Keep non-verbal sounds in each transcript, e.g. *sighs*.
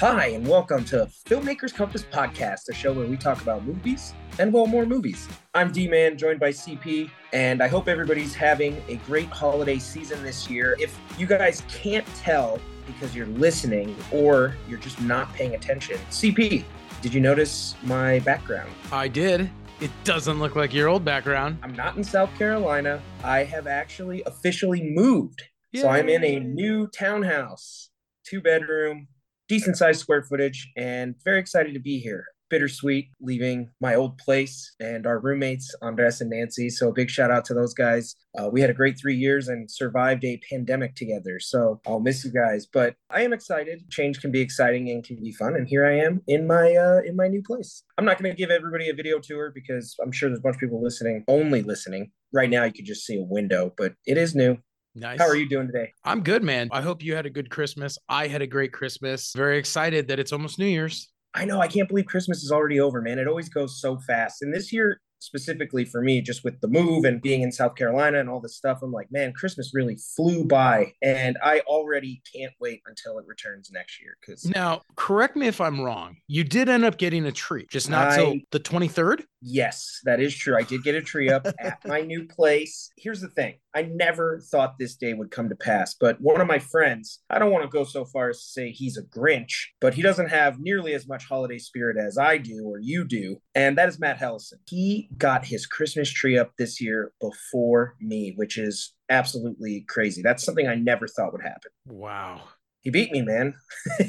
Hi, and welcome to Filmmakers Compass Podcast, a show where we talk about movies and, well, more movies. I'm D Man, joined by CP, and I hope everybody's having a great holiday season this year. If you guys can't tell because you're listening or you're just not paying attention, CP, did you notice my background? I did. It doesn't look like your old background. I'm not in South Carolina. I have actually officially moved. So I'm in a new townhouse, two bedroom, decent sized square footage, and very excited to be here. Bittersweet leaving my old place and our roommates, Andres and Nancy. So, a big shout out to those guys. Uh, we had a great three years and survived a pandemic together. So, I'll miss you guys, but I am excited. Change can be exciting and can be fun. And here I am in my uh, in my new place. I'm not going to give everybody a video tour because I'm sure there's a bunch of people listening, only listening. Right now, you could just see a window, but it is new. Nice. How are you doing today? I'm good, man. I hope you had a good Christmas. I had a great Christmas. Very excited that it's almost New Year's. I know I can't believe Christmas is already over, man. It always goes so fast. And this year, specifically for me, just with the move and being in South Carolina and all this stuff, I'm like, man, Christmas really flew by. And I already can't wait until it returns next year. Cause Now, correct me if I'm wrong. You did end up getting a tree, just not till the 23rd. yes, that is true. I did get a tree up *laughs* at my new place. Here's the thing I never thought this day would come to pass, but one of my friends, I don't want to go so far as to say he's a Grinch, but he doesn't have nearly as much holiday spirit as I do or you do. And that is Matt Hellison. He got his Christmas tree up this year before me, which is absolutely crazy. That's something I never thought would happen. Wow. He beat me, man. *laughs*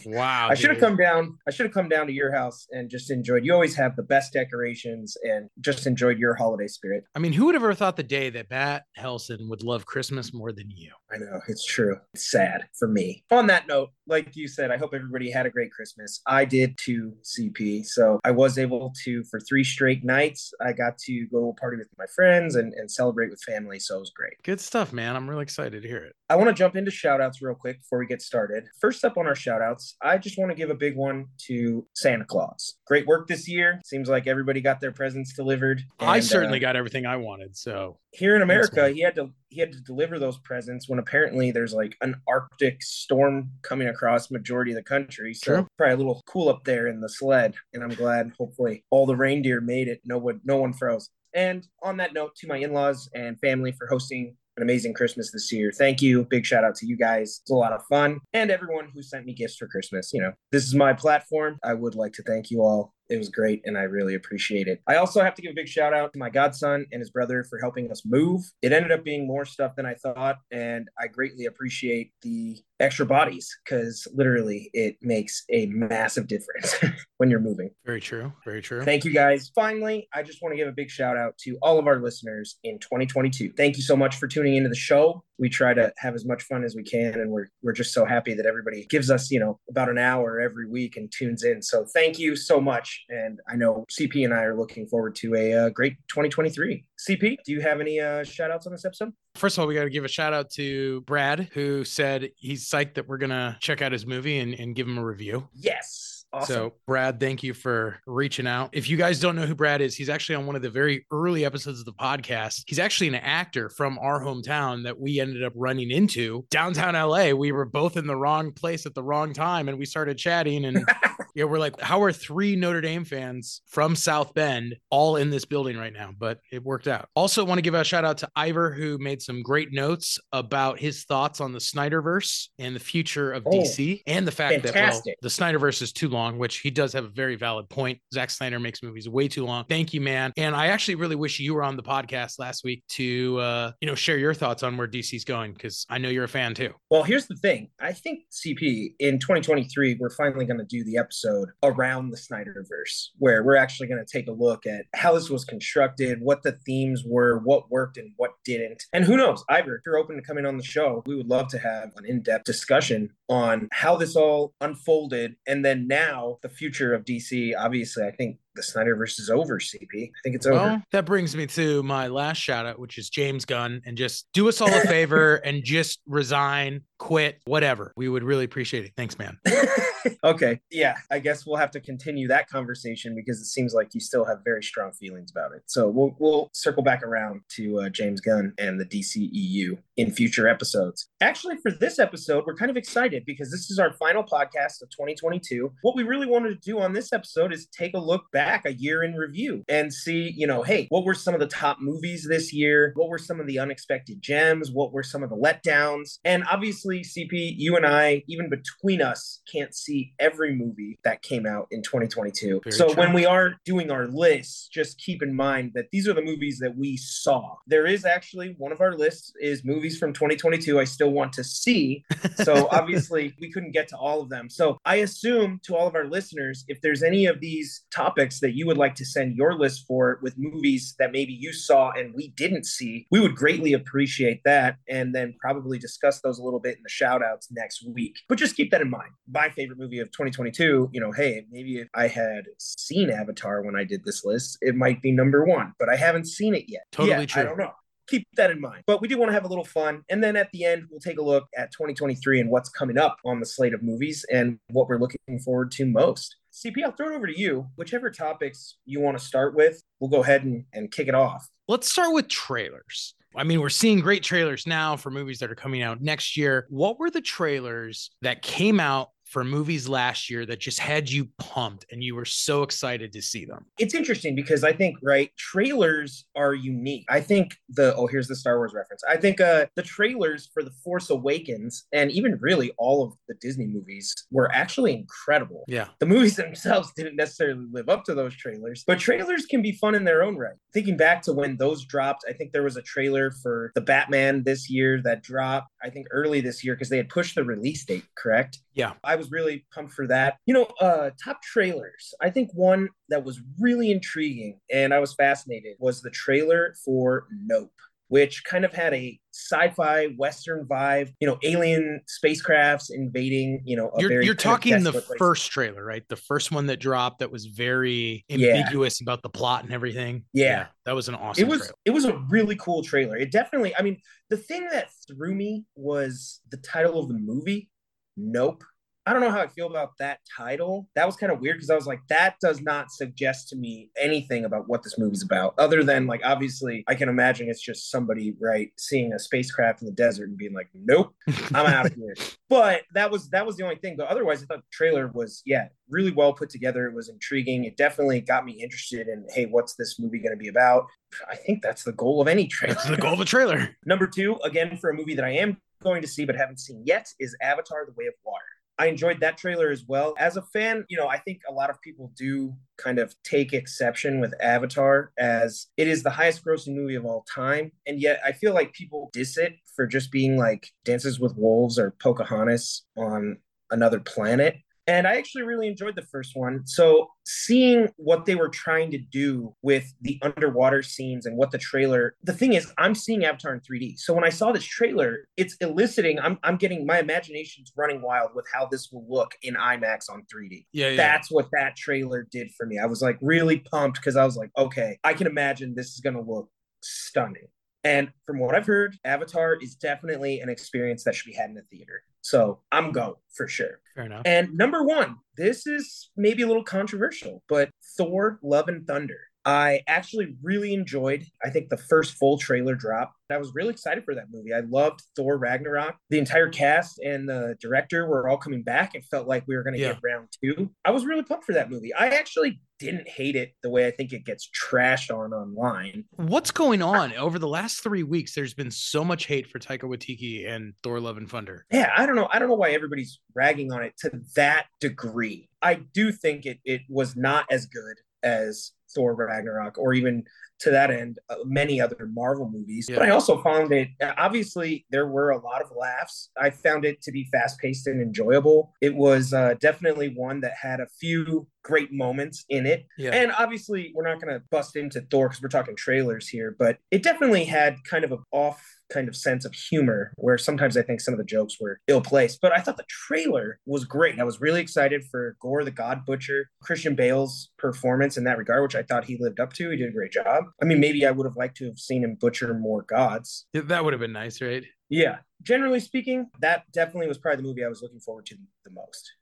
Wow. I should have come down. I should have come down to your house and just enjoyed. You always have the best decorations and just enjoyed your holiday spirit. I mean, who would have ever thought the day that Bat Helson would love Christmas more than you? I know it's true. It's sad for me. On that note, like you said, I hope everybody had a great Christmas. I did too, CP. So I was able to, for three straight nights, I got to go to a party with my friends and, and celebrate with family. So it was great. Good stuff, man. I'm really excited to hear it. I want to jump into shout outs real quick before we get started. First up on our shout outs, I just want to give a big one to Santa Claus. Great work this year. Seems like everybody got their presents delivered. I certainly uh, got everything I wanted. So here in America, he had to he had to deliver those presents when apparently there's like an Arctic storm coming across majority of the country. So True. probably a little cool up there in the sled. And I'm glad hopefully all the reindeer made it. No one no one froze. And on that note, to my in-laws and family for hosting an amazing Christmas this year. Thank you. Big shout out to you guys. It's a lot of fun. And everyone who sent me gifts for Christmas. You know, this is my platform. I would like to thank you all. It was great and I really appreciate it. I also have to give a big shout out to my godson and his brother for helping us move. It ended up being more stuff than I thought, and I greatly appreciate the extra bodies because literally it makes a massive difference *laughs* when you're moving. very true. Very true. Thank you guys. Finally, I just want to give a big shout out to all of our listeners in 2022. Thank you so much for tuning into the show. We try to have as much fun as we can, and we're we're just so happy that everybody gives us, you know, about an hour every week and tunes in. So thank you so much. And I know CP and I are looking forward to a uh, great 2023. CP, do you have any uh, shout outs on this episode? First of all, we got to give a shout out to Brad, who said he's psyched that we're going to check out his movie and, and give him a review. Yes. Awesome. So, Brad, thank you for reaching out. If you guys don't know who Brad is, he's actually on one of the very early episodes of the podcast. He's actually an actor from our hometown that we ended up running into downtown LA. We were both in the wrong place at the wrong time and we started chatting and *laughs* yeah, we're like, how are three Notre Dame fans from South Bend all in this building right now? But it worked out. Also, want to give a shout out to Ivor, who made some great notes about his thoughts on the Snyderverse and the future of Oh, DC and the fact that well, the Snyderverse is too long, which he does have a very valid point. Zack Snyder makes movies way too long. Thank you, man. And I actually really wish you were on the podcast last week to, uh, you know, share your thoughts on where DC's going because I know you're a fan too. Well, here's the thing. I think CP in 2023, we're finally going to do the episode around the Snyderverse, where we're actually going to take a look at how this was constructed, what the themes were, what worked and what didn't. And who knows, Ivor, if you're open to coming on the show, we would love to have an in depth discussion on how this all unfolded. And then now the future of DC. Obviously, I think the Snyderverse is over, CP. I think it's over. Well, that brings me to my last shout out, which is James Gunn. And just do us all a favor *laughs* and just resign. Quit, whatever. We would really appreciate it. Thanks, man. *laughs* okay. Yeah. I guess we'll have to continue that conversation because it seems like you still have very strong feelings about it. So we'll we'll circle back around to uh, James Gunn and the DCEU in future episodes. Actually, for this episode, we're kind of excited because this is our final podcast of 2022. What we really wanted to do on this episode is take a look back a year in review and see, you know, hey, what were some of the top movies this year? What were some of the unexpected gems? What were some of the letdowns? And obviously, CP, you and I, even between us, can't see every movie that came out in 2022. Very so true. when we are doing our lists, just keep in mind that these are the movies that we saw. There is actually one of our lists is movies from 2022 I still want to see. *laughs* So obviously we couldn't get to all of them. So I assume to all of our listeners, if there's any of these topics that you would like to send your list for with movies that maybe you saw and we didn't see, we would greatly appreciate that. And then probably discuss those a little bit in the shout outs next week. But just keep that in mind. My favorite movie of 2022, you know, hey, maybe if I had seen Avatar when I did this list, it might be number one, but I haven't seen it yet. Totally Yeah, true. I don't know keep that in mind. But we do want to have a little fun. And then at the end, we'll take a look at 2023 and what's coming up on the slate of movies and what we're looking forward to most. CP, I'll throw it over to you. Whichever topics you want to start with, we'll go ahead and, and kick it off. Let's start with trailers. I mean, we're seeing great trailers now for movies that are coming out next year. What were the trailers that came out for movies last year that just had you pumped and you were so excited to see them? It's interesting because I think, right, trailers are unique. I think the, oh, here's the Star Wars reference. I think uh, the trailers for The Force Awakens and even really all of the Disney movies were actually incredible. Yeah. the movies *laughs* themselves didn't necessarily live up to those trailers, but trailers can be fun in their own right. Thinking back to when those dropped, I think there was a trailer for the Batman this year that dropped, I think early this year because they had pushed the release date, correct? Yeah. I was really pumped for that. You know, uh top trailers. I think one that was really intriguing and I was fascinated was the trailer for Nope which kind of had a sci-fi western vibe, you know, alien spacecrafts invading, you know, a You're, very you're talking the place. first trailer, right? The first one that dropped that was very Yeah. ambiguous about the plot and everything. Yeah. that was an awesome it was trailer. it was a really cool trailer. It definitely, I mean, the thing that threw me was the title of the movie, Nope. I don't know how I feel about that title. That was kind of weird because I was like, that does not suggest to me anything about what this movie's about, other than like obviously I can imagine it's just somebody right seeing a spacecraft in the desert and being like, Nope, I'm out of *laughs* here. But that was that was the only thing. But otherwise, I thought the trailer was yeah really well put together. It was intriguing. It definitely got me interested in hey, what's this movie going to be about? I think that's the goal of any trailer. That's the goal of a trailer. *laughs* Number two, again for a movie that I am going to see but haven't seen yet, is Avatar: The Way of Water. I enjoyed that trailer as well. As a fan, you know, I think a lot of people do kind of take exception with Avatar as it is the highest grossing movie of all time. And yet I feel like people diss it for just being like Dances with Wolves or Pocahontas on another planet. And I actually really enjoyed the first one. So seeing what they were trying to do with the underwater scenes and what the trailer, the thing is, I'm seeing Avatar in 3D. So when I saw this trailer, it's eliciting, I'm, I'm getting my imagination's running wild with how this will look in IMAX on 3D. Yeah, yeah. That's what that trailer did for me. I was like really pumped because I was like, okay, I can imagine this is going to look stunning. And from what I've heard, Avatar is definitely an experience that should be had in the theater. So I'm going for sure. Fair enough. And number one, this is maybe a little controversial, but Thor Love and Thunder. I actually really enjoyed, I think, the first full trailer drop. I was really excited for that movie. I loved Thor Ragnarok. The entire cast and the director were all coming back. It felt like we were going to Yeah. get round two. I was really pumped for that movie. I actually didn't hate it the way I think it gets trashed on online. What's going on over the last three weeks? There's been so much hate for Taika Waititi and Thor: Love and Thunder. yeah, I don't know. I don't know why everybody's ragging on it to that degree. I do think it it was not as good as Thor Ragnarok or even to that end uh, many other Marvel movies. Yeah. But I also found it obviously there were a lot of laughs. I found it to be fast paced and enjoyable. It was uh, definitely one that had a few great moments in it. Yeah. And obviously, we're not going to bust into Thor because we're talking trailers here, but it definitely had kind of an off kind of sense of humor where sometimes I think some of the jokes were ill placed. But I thought the trailer was great. I was really excited for Gorr the God Butcher, Christian Bale's performance in that regard, which I thought he lived up to. He did a great job. I mean, maybe I would have liked to have seen him butcher more gods. That would have been nice, right? Yeah. generally speaking, that definitely was probably the movie I was looking forward to the most.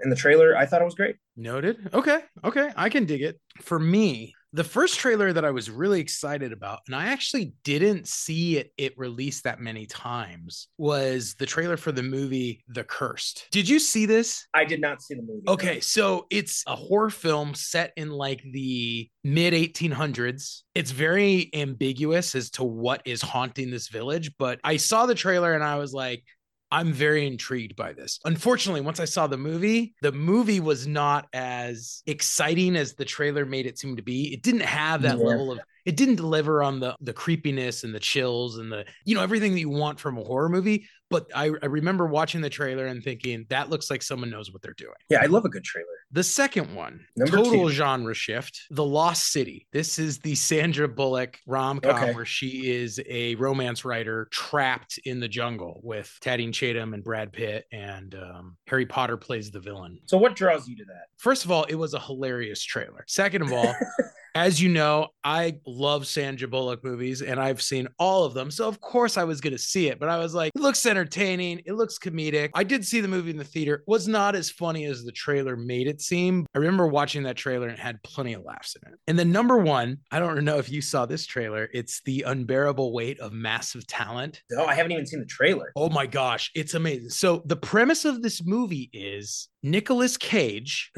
And the trailer, I thought it was great. Noted. Okay. Okay. I can dig it. For me, the first trailer that I was really excited about, and I actually didn't see it it released that many times, was the trailer for the movie The Cursed. Did you see this? I did not see the movie. Okay, so it's a horror film set in like the mid 1800s. It's very ambiguous as to what is haunting this village, but I saw the trailer and I was like, I'm very intrigued by this. Unfortunately, once I saw the movie, the movie was not as exciting as the trailer made it seem to be. It didn't have that Yeah. level of it didn't deliver on the the creepiness and the chills and the you know everything that you want from a horror movie. But I, I remember watching the trailer and thinking that looks like someone knows what they're doing. Yeah, I love a good trailer. The second one, Number total two. genre shift, The Lost City. This is the Sandra Bullock rom com Okay. where she is a romance writer trapped in the jungle with Tadine Chatham and Brad Pitt, and um, Harry Potter plays the villain. So what draws you to that? First of all, it was a hilarious trailer. Second of all, *laughs* as you know, I love Sandra Bullock movies and I've seen all of them. So, of course, I was going to see it, but I was like, it looks entertaining. It looks comedic. I did see the movie in the theater. It was not as funny as the trailer made it seem. I remember watching that trailer and it had plenty of laughs in it. And then, number one, I don't know if you saw this trailer, it's The Unbearable Weight of Massive Talent. Oh, I haven't even seen the trailer. Oh my gosh, it's amazing. So the premise of this movie is Nicolas Cage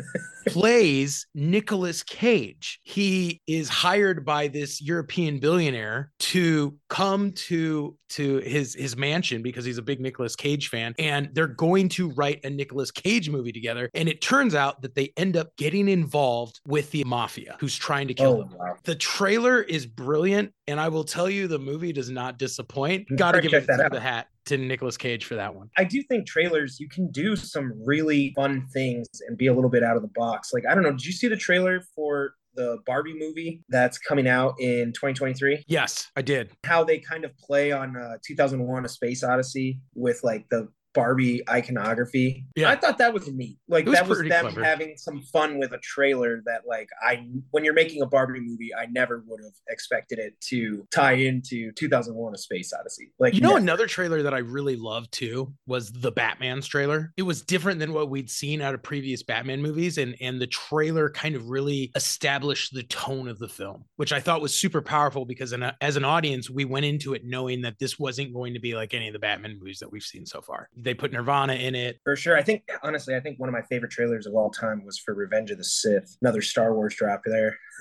plays Nicolas Cage. He is hired by this European billionaire to come to to his his mansion because he's a big Nicolas Cage fan and they're going to write a Nicolas Cage movie together and it turns out that they end up getting involved with the mafia who's trying to kill Oh, him. wow. The trailer is brilliant, and I will tell you the movie does not disappoint. *laughs* Got to give it to the hat to Nicolas Cage for that one. I do think trailers, you can do some really fun things and be a little bit out of the box. Like, I don't know, did you see the trailer for the Barbie movie that's coming out in 2023? Yes, I did. How they kind of play on uh, 2001 A Space Odyssey with like the Barbie iconography. Yeah. I thought that was neat. Like was that was them clever. having some fun with a trailer that like I when you're making a Barbie movie, I never would have expected it to tie into 2001 A Space Odyssey. Like You know, never. another trailer that I really loved too was the Batman's trailer. It was different than what we'd seen out of previous Batman movies, and and the trailer kind of really established the tone of the film, which I thought was super powerful because in a, as an audience, we went into it knowing that this wasn't going to be like any of the Batman movies that we've seen so far. They put Nirvana in it. For sure. I think, honestly, I think one of my favorite trailers of all time was for Revenge of the Sith. Another Star Wars drop there. *laughs* *laughs*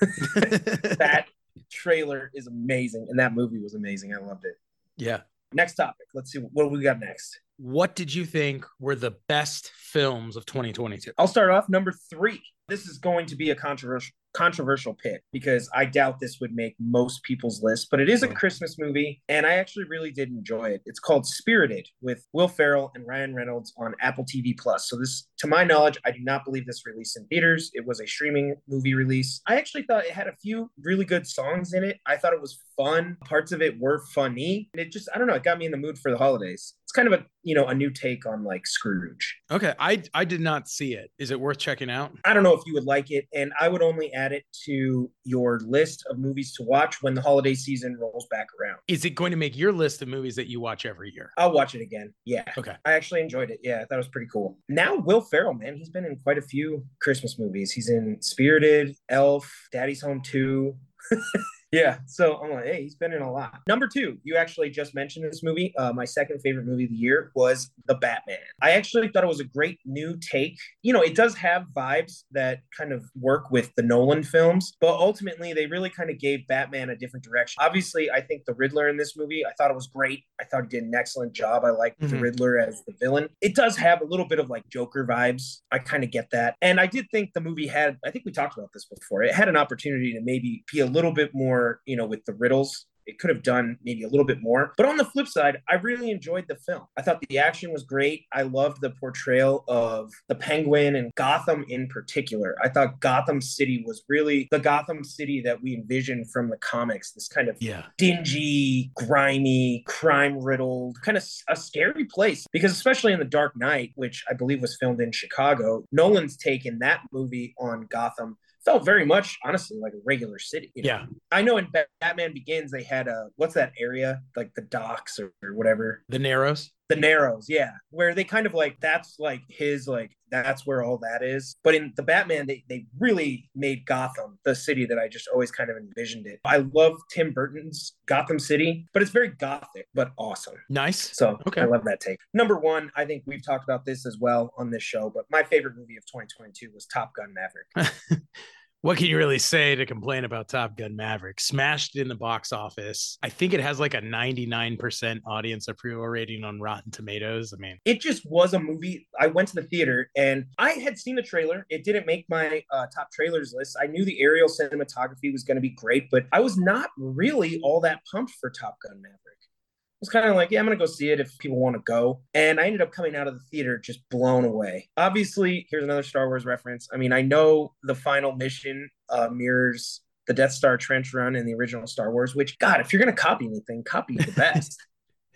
That trailer is amazing. And that movie was amazing. I loved it. yeah. Next topic. Let's see what we got next. What did you think were the best films of 2022? I'll start off number three. This is going to be a controversial controversial pick because I doubt this would make most people's list, but it is a Oh. Christmas movie and I actually really did enjoy it. It's called Spirited with Will Ferrell and Ryan Reynolds on Apple TV Plus. So this to my knowledge, I do not believe this released in theaters. It was a streaming movie release. I actually thought it had a few really good songs in it. I thought it was fun. Parts of it were funny. And it just I don't know, it got me in the mood for the holidays. It's kind of a, you know, a new take on like Scrooge. Okay, I I did not see it. Is it worth checking out? I don't know if you would like it, and I would only add it to your list of movies to watch when the holiday season rolls back around. Is it going to make your list of movies that you watch every year? I'll watch it again. Yeah. Okay. I actually enjoyed it. Yeah, I thought it was pretty cool. Now, Will Ferrell, man, he's been in quite a few Christmas movies. He's in Spirited, Elf, Daddy's Home 2. *laughs* yeah, so I'm like, hey, he's been in a lot. Number two, you actually just mentioned this movie. Uh, my second favorite movie of the year was The Batman. I actually thought it was a great new take. You know, it does have vibes that kind of work with the Nolan films, but ultimately they really kind of gave Batman a different direction. Obviously, I think the Riddler in this movie, I thought it was great. I thought he did an excellent job. I liked the Mhm. Riddler as the villain. It does have a little bit of like Joker vibes. I kind of get that. And I did think the movie had, I think we talked about this before, it had an opportunity to maybe be a little bit more, you know, with the riddles. It could have done maybe a little bit more. But on the flip side, I really enjoyed the film. I thought the action was great. I loved the portrayal of the penguin and Gotham in particular. I thought Gotham City was really the Gotham City that we envisioned from the comics, this kind of Yeah. dingy, grimy, crime riddled, kind of a scary place. Because especially in The Dark Knight, which I believe was filmed in Chicago, Nolan's taken that movie on Gotham felt very much, honestly, like a regular city. you know? Yeah. I know in Batman Begins they had a what's that area like the docks or, or whatever. The Narrows. The Narrows, yeah, where they kind of like that's like his like that's where all that is. But in the Batman, they they really made Gotham the city that I just always kind of envisioned it. I love Tim Burton's Gotham City, but it's very gothic, but awesome. Nice. So Okay. I love that take. Number one, I think we've talked about this as well on this show, but my favorite movie of 2022 was Top Gun Maverick. *laughs* what can you really say to complain about Top Gun Maverick? Smashed in the box office. I think it has like a 99% audience approval rating on Rotten Tomatoes. I mean, it just was a movie. I went to the theater and I had seen the trailer. It didn't make my uh, top trailers list. I knew the aerial cinematography was going to be great, but I was not really all that pumped for Top Gun Maverick. Was kind of like, yeah, I'm going to go see it if people want to go. And I ended up coming out of the theater just blown away. Obviously, here's another Star Wars reference. I mean, I know the final mission uh, mirrors the Death Star trench run in the original Star Wars, which, God, if you're going to copy anything, copy the best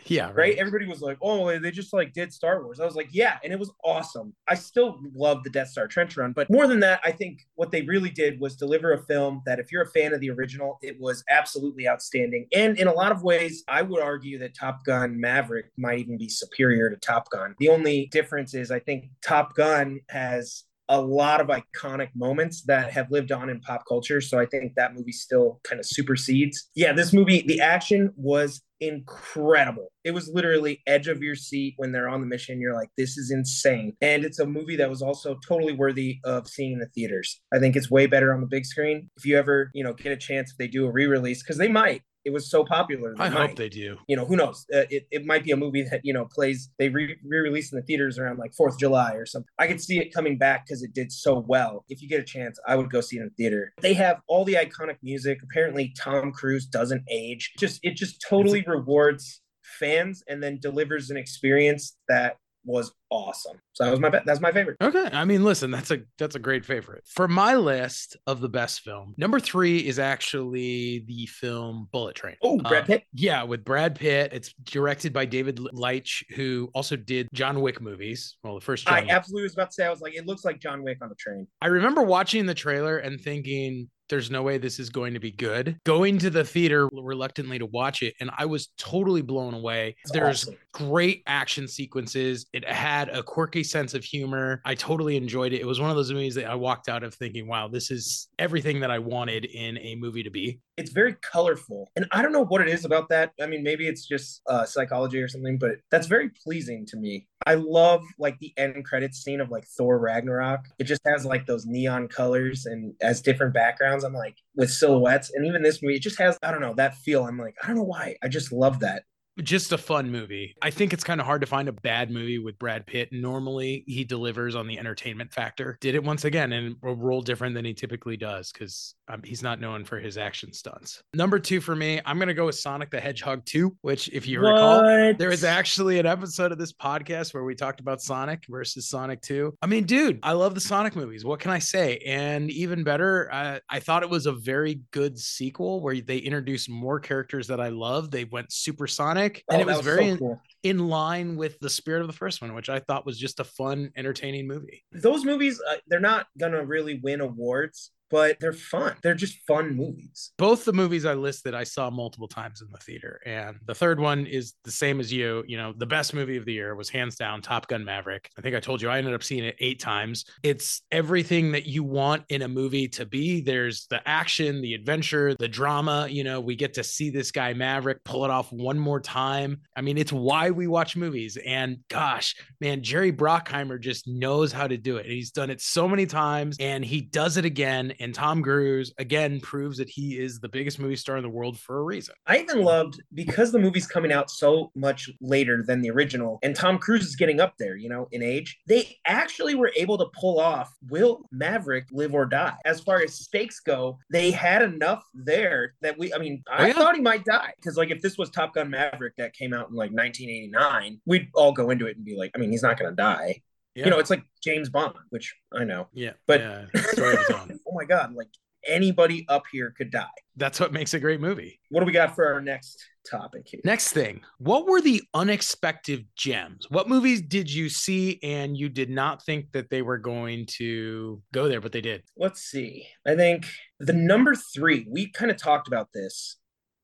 yeah, right. right? Everybody was like, "Oh, they just like did Star Wars." I was like, "Yeah," and it was awesome. I still love the Death Star trench run, but more than that, I think what they really did was deliver a film that, if you're a fan of the original, it was absolutely outstanding. And in a lot of ways, I would argue that Top Gun Maverick might even be superior to Top Gun. The only difference is, I think Top Gun has a lot of iconic moments that have lived on in pop culture. So I think that movie still kind of supersedes. Yeah, this movie, the action was incredible. It was literally edge of your seat when they're on the mission. You're like, this is insane. And it's a movie that was also totally worthy of seeing in the theaters. I think it's way better on the big screen. If you ever, you know, get a chance if they do a re-release, because they might. It was so popular. I might hope they do. you know, who knows? Uh, it, it might be a movie that, you know, plays, they re release in the theaters around like 4th of July or something. I could see it coming back because it did so well. If you get a chance, I would go see it in the theater. They have all the iconic music. Apparently, Tom Cruise doesn't age. Just, it just totally rewards fans and then delivers an experience that was awesome. So that was my, that's my favorite. Okay. I mean, listen, that's a that's a great favorite. For my list of the best film, number three is actually the film Bullet Train. Oh, Brad Uh, Pitt. Yeah, with Brad Pitt. It's directed by David Leitch, who also did John Wick movies. Well, the first John I Wick. absolutely was about to say, I was like, it looks like John Wick on the train. I remember watching the trailer and thinking, there's no way this is going to be good. Going to the theater reluctantly to watch it, and I was totally blown away. It's There's awesome. great action sequences. It had a quirky sense of humor. I totally enjoyed it. It was one of those movies that I walked out of thinking, wow, this is everything that I wanted in a movie to be. it's very colorful and i don't know what it is about that i mean maybe it's just uh, psychology or something but that's very pleasing to me i love like the end credits scene of like thor ragnarok. It just has like those neon colors and as different backgrounds. I'm like with silhouettes. And even this movie it just has i don't know that feel. I'm like i don't know why. I just love that Just a fun movie. I think it's kind of hard to find a bad movie with Brad Pitt. Normally, he delivers on the entertainment factor. Did it once again in a role different than he typically does because um, he's not known for his action stunts. Number two for me, I'm going to go with Sonic the Hedgehog 2, which, if you recall, What? there was actually an episode of this podcast where we talked about Sonic versus Sonic 2. I mean, dude, I love the Sonic movies. What can I say? And even better, uh, I thought it was a very good sequel where they introduced more characters that I love. They went supersonic, and Oh, it was, that very so in, cool. in line with the spirit of the first one, which I thought was just a fun, entertaining movie. those movies uh, they're not gonna really win awards but they're fun they're just fun movies both the movies I listed, I saw multiple times in the theater. And the third one is the same as you. You know, the best movie of the year was hands down Top Gun Maverick. I think I told you I ended up seeing it eight times. It's everything that you want in a movie to be. There's the action, the adventure, the drama. You know, we get to see this guy Maverick pull it off one more time. I mean, it's why we watch movies. And gosh, man, Jerry Bruckheimer just knows how to do it. He's done it so many times and he does it again. And Tom Cruise again proves that he is the biggest movie star in the world for a reason. i even loved because the movie's coming out so much later than the original and tom cruise is getting up there you know in age they actually were able to pull off will maverick live or die as far as stakes go they had enough there that we i mean oh, i Oh, yeah. thought he might die because like if this was top gun maverick that came out in like 1989 we'd all go into it and be like i mean he's not gonna die Yeah. you know it's like james bond which i know yeah, but- yeah, story of his own. *laughs* oh my god like anybody up here could die That's what makes a great movie. what do we got for our next topic here Next thing, what were the unexpected gems? What movies did you see and you did not think that they were going to go there, but they did? let's see i think the number three we kind of talked about this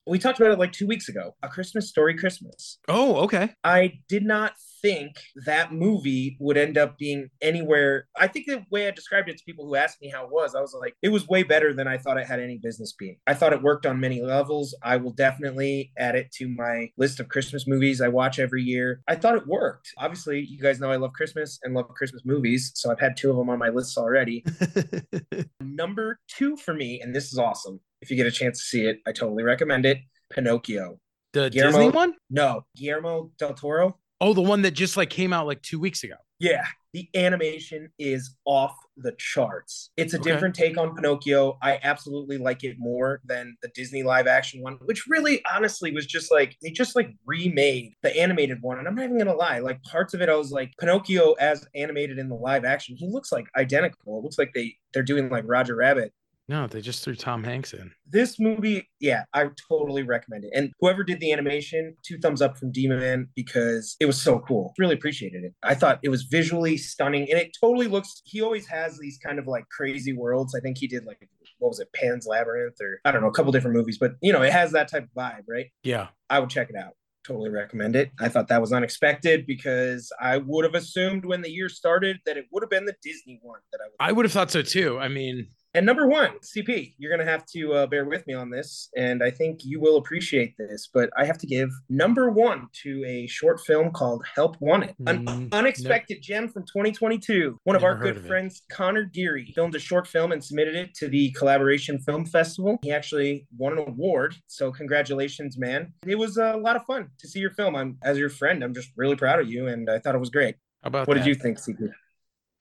We talked about it like two weeks ago. A Christmas Story Christmas. Oh, okay. I did not think that movie would end up being anywhere. I think the way I described it to people who asked me how it was, I was like, it was way better than I thought it had any business being. I thought it worked on many levels. I will definitely add it to my list of Christmas movies I watch every year. I thought it worked. Obviously, you guys know I love Christmas and love Christmas movies, so I've had two of them on my list already. *laughs* Number two for me, and this is awesome. If you get a chance to see it, I totally recommend it. Pinocchio. the Guillermo- Disney one? No, Guillermo del Toro. Oh, the one that just like came out like two weeks ago. Yeah, the animation is off the charts. It's a Okay. different take on Pinocchio. I absolutely like it more than the Disney live action one, which really honestly was just like they just like remade the animated one. And I'm not even gonna lie, like parts of it, I was like Pinocchio as animated in the live action, he looks like identical. It looks like they they're doing like Roger Rabbit. No, they just threw Tom Hanks in. This movie, yeah, I totally recommend it. And whoever did the animation, two thumbs up from Demon Man because it was so cool. Really appreciated it. I thought it was visually stunning and it totally looks, he always has these kind of like crazy worlds. I think he did like, what was it, Pan's Labyrinth or I don't know, a couple different movies, but you know, it has that type of vibe, right? Yeah. I would check it out. Totally recommend it. I thought that was unexpected because I would have assumed when the year started that it would have been the Disney one that I would. I would have thought so too. I mean, And number one, CP, you're going to have to uh, bear with me on this, and I think you will appreciate this, but I have to give number one to a short film called Help Wanted, an Mm, unexpected gem from 2022. One of Never our good it. friends, Connor Geary, filmed a short film and submitted it to the Collaboration Film Festival. He actually won an award, so congratulations, man. It was a lot of fun to see your film. I'm, as your friend, I'm just really proud of you, and I thought it was great. how about What that? did you think, CP?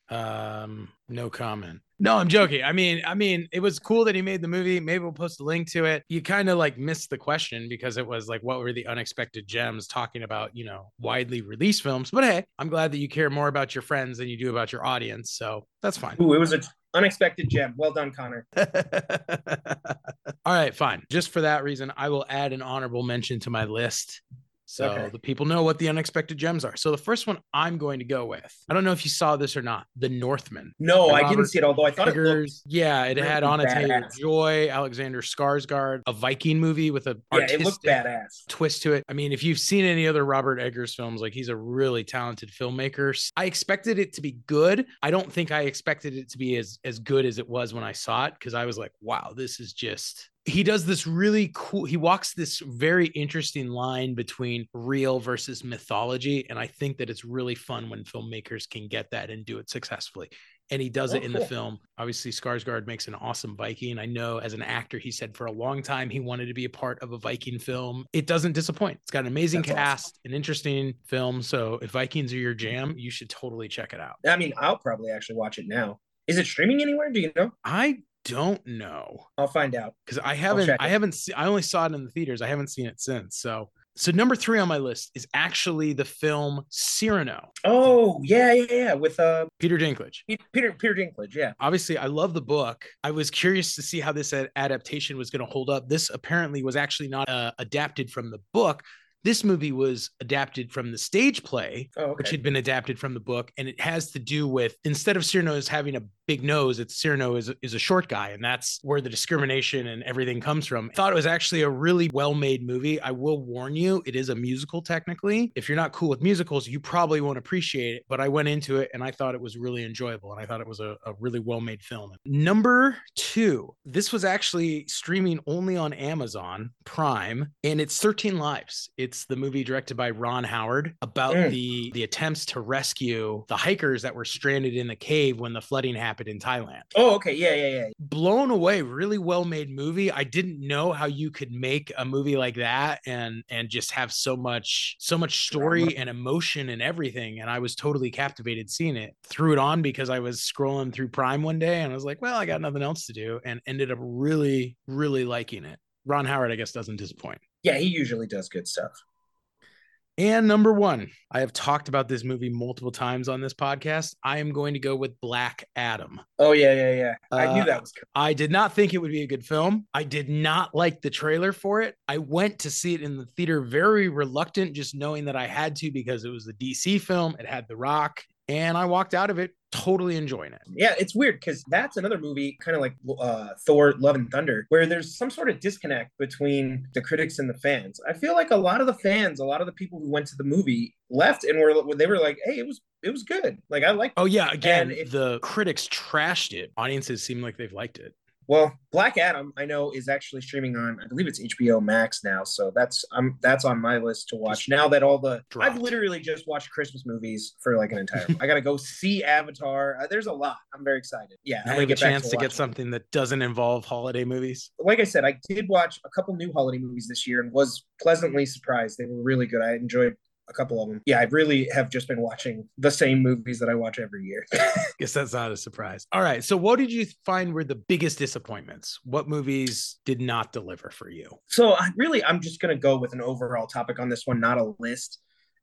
Um, no comment. No, I'm joking. I mean, I mean, it was cool that he made the movie. Maybe we'll post a link to it. You kind of like missed the question because it was like, what were the unexpected gems talking about, you know, widely released films? But hey, I'm glad that you care more about your friends than you do about your audience. So that's fine. Ooh, it was an unexpected gem. Well done, Connor. *laughs* All right, fine. Just for that reason, I will add an honorable mention to my list. So Okay. the people know what the unexpected gems are. So the first one I'm going to go with, I don't know if you saw this or not, The Northman. No, I didn't see it, although I thought it looked Yeah, it had really Taylor badass. Joy, Alexander Skarsgård, a Viking movie with a Yeah, it looked badass. twist to it. I mean, if you've seen any other Robert Eggers films, like he's a really talented filmmaker. I expected it to be good. I don't think I expected it to be as as good as it was when I saw it because I was like, wow, this is just he does this really cool he walks this very interesting line between real versus mythology and i think that it's really fun when filmmakers can get that and do it successfully and he does Oh, it in the film obviously skarsgård makes an awesome viking i know as an actor he said for a long time he wanted to be a part of a viking film it doesn't disappoint it's got an amazing That's awesome. cast an interesting film so if vikings are your jam you should totally check it out I mean, I'll probably actually watch it now. Is it streaming anywhere? Do you know? i don't know I'll find out. because I haven't I haven't se- I only saw it in the theaters. I haven't seen it since. So so number three on my list is actually the film Cyrano, Oh, yeah, yeah, yeah. With uh Peter Dinklage. Peter Peter Dinklage, yeah. Obviously, I love the book. I was curious to see how this ad- adaptation was going to hold up. This apparently was actually not uh, adapted from the book. This movie was adapted from the stage play, Oh, which had been adapted from the book, and it has to do with instead of Cyrano is having a big nose, it's Cyrano is is a short guy, and that's where the discrimination and everything comes from. I thought it was actually a really well made movie. I will warn you, it is a musical technically. If you're not cool with musicals, you probably won't appreciate it. But I went into it and I thought it was really enjoyable, and I thought it was a, a really well made film. Number two, this was actually streaming only on Amazon Prime, and it's 13 Lives. It's the movie directed by Ron Howard about Mm. the the attempts to rescue the hikers that were stranded in the cave when the flooding happened in Thailand. Oh, okay. Yeah, yeah, yeah. Blown away, really well made movie. I didn't know how you could make a movie like that and and just have so much so much story and emotion and everything. And I was totally captivated seeing it. Threw it on because I was scrolling through Prime one day and I was like, well, I got nothing else to do, and ended up really, really liking it. Ron Howard, I guess, doesn't disappoint. Yeah, he usually does good stuff. And number one, I have talked about this movie multiple times on this podcast. I am going to go with Black Adam. Oh yeah, yeah, yeah. I knew Uh, that was coming. I did not think it would be a good film. I did not like the trailer for it. I went to see it in the theater very reluctant, just knowing that I had to because it was a DC film. It had The Rock. And I walked out of it totally enjoying it. Yeah, it's weird because that's another movie, kind of like uh, Thor: Love and Thunder, where there's some sort of disconnect between the critics and the fans. I feel like a lot of the fans, a lot of the people who went to the movie, left and were they were like, "Hey, it was it was good. Like I like." Oh yeah, again, if, the critics trashed it. Audiences seem like they've liked it. Well, Black Adam, I know, is actually streaming on. I believe it's HBO Max now, so that's um that's on my list to watch. Just now that all the dropped. I've literally just watched Christmas movies for like an entire. I got to go see Avatar. Uh, there's a lot. I'm very excited. Yeah, I have a chance to, to get something that doesn't involve holiday movies. Like I said, I did watch a couple new holiday movies this year and was pleasantly surprised. They were really good. I enjoyed a couple of them. Yeah, I really have just been watching the same movies that I watch every year. *laughs* Guess that's not a surprise. All right. So, what did you find were the biggest disappointments? What movies did not deliver for you? So, I really, I'm just going to go with an overall topic on this one, not a list.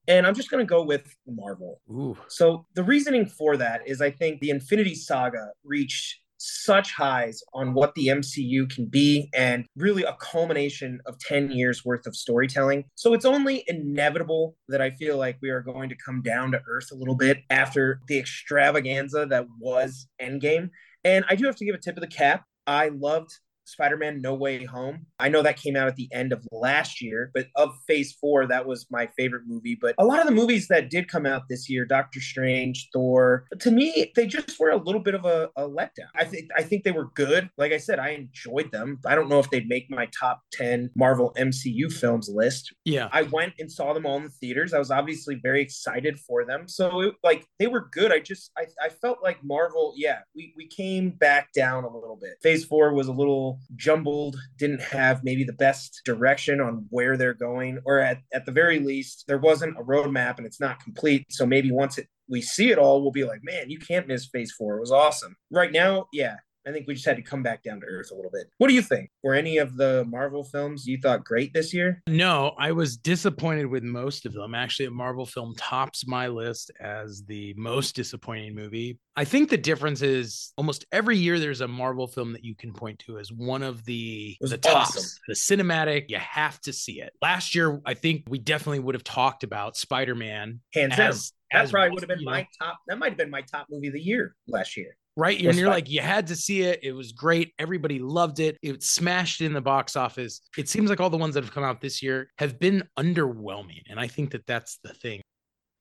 And I'm just going to go with Marvel. Ooh. So, the reasoning for that is I think the Infinity Saga reached such highs on what the MCU can be and really a culmination of 10 years worth of storytelling. So it's only inevitable that I feel like we are going to come down to earth a little bit after the extravaganza that was Endgame. And I do have to give a tip of the cap. I loved Spider-Man No Way Home. I know that came out at the end of last year, but of Phase 4 that was my favorite movie, but a lot of the movies that did come out this year, Doctor Strange, Thor, to me they just were a little bit of a, a letdown. I think I think they were good. Like I said, I enjoyed them. I don't know if they'd make my top 10 Marvel MCU films list. Yeah. I went and saw them all in the theaters. I was obviously very excited for them. So it, like they were good. I just I, I felt like Marvel, yeah, we we came back down a little bit. Phase 4 was a little jumbled, didn't have maybe the best direction on where they're going, or at, at the very least, there wasn't a roadmap and it's not complete. So maybe once it we see it all, we'll be like, man, you can't miss phase four. It was awesome. Right now, yeah, I think we just had to come back down to earth a little bit. What do you think? Were any of the Marvel films you thought great this year? No, I was disappointed with most of them. Actually, a Marvel film tops my list as the most disappointing movie. I think the difference is almost every year there's a Marvel film that you can point to as one of the the tops, awesome. the cinematic. You have to see it. Last year, I think we definitely would have talked about Spider-Man hands as, down. That as probably would have been my know. top. That might have been my top movie of the year last year right? And you're like, you had to see it. It was great. Everybody loved it. It smashed in the box office. It seems like all the ones that have come out this year have been underwhelming. And I think that that's the thing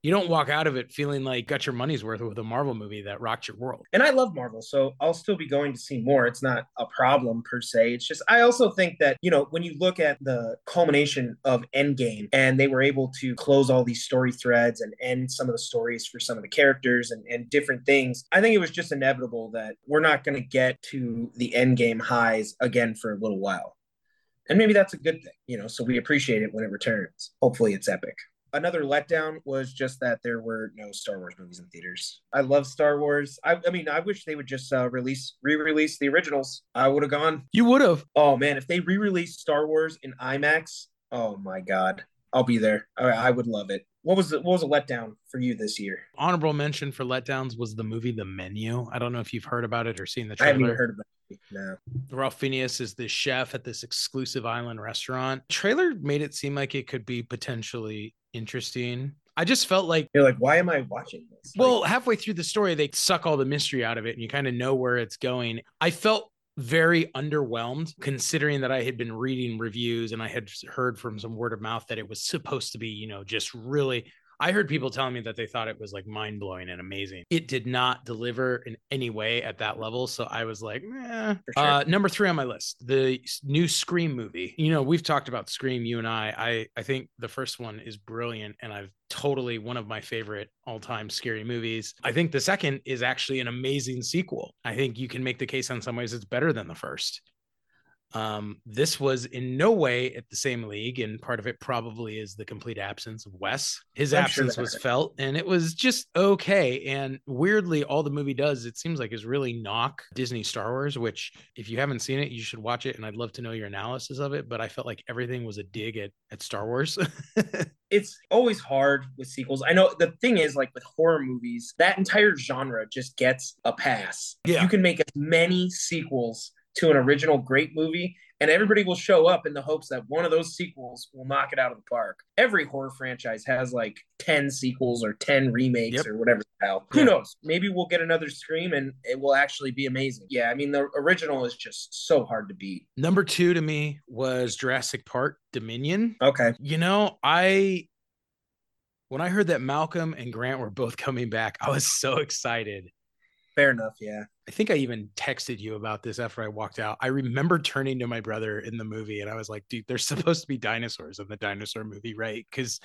you don't walk out of it feeling like got your money's worth with a Marvel movie that rocked your world. And I love Marvel, so I'll still be going to see more. It's not a problem per se. It's just I also think that, you know, when you look at the culmination of Endgame and they were able to close all these story threads and end some of the stories for some of the characters and, and different things, I think it was just inevitable that we're not going to get to the Endgame highs again for a little while. And maybe that's a good thing, you know, so we appreciate it when it returns. Hopefully it's epic another letdown was just that there were no Star Wars movies in theaters. I love Star Wars. I, I mean, I wish they would just uh, release re-release the originals. I would have gone. You would have. Oh man, if they re-released Star Wars in IMAX, oh my god, I'll be there. I, I would love it. What was the, what was a letdown for you this year? Honorable mention for letdowns was the movie The Menu. I don't know if you've heard about it or seen the trailer. I haven't even heard about it. No. Ralph Fiennes is the chef at this exclusive island restaurant. trailer made it seem like it could be potentially interesting. I just felt like you're like, why am I watching this? Well, halfway through the story, they suck all the mystery out of it and you kind of know where it's going. I felt very underwhelmed considering that I had been reading reviews and I had heard from some word of mouth that it was supposed to be, you know, just really I heard people telling me that they thought it was like mind blowing and amazing. It did not deliver in any way at that level. So I was like, eh. Sure. Uh, number three on my list, the new Scream movie. You know, we've talked about Scream, you and I. I, I think the first one is brilliant and I've totally one of my favorite all time scary movies. I think the second is actually an amazing sequel. I think you can make the case in some ways it's better than the first. Um, this was in no way at the same league, and part of it probably is the complete absence of Wes. His I'm absence sure was felt, and it was just okay. And weirdly, all the movie does, it seems like, is really knock Disney Star Wars. Which, if you haven't seen it, you should watch it, and I'd love to know your analysis of it. But I felt like everything was a dig at at Star Wars. *laughs* it's always hard with sequels. I know the thing is, like with horror movies, that entire genre just gets a pass. Yeah. You can make as many sequels to an original great movie and everybody will show up in the hopes that one of those sequels will knock it out of the park. Every horror franchise has like 10 sequels or 10 remakes yep. or whatever the hell. Who knows? Maybe we'll get another Scream and it will actually be amazing. Yeah, I mean, the original is just so hard to beat. Number two to me was Jurassic Park Dominion. Okay. You know, I when I heard that Malcolm and Grant were both coming back, I was so excited. Fair enough, yeah. I think I even texted you about this after I walked out. I remember turning to my brother in the movie and I was like, dude, there's *laughs* supposed to be dinosaurs in the dinosaur movie, right? Because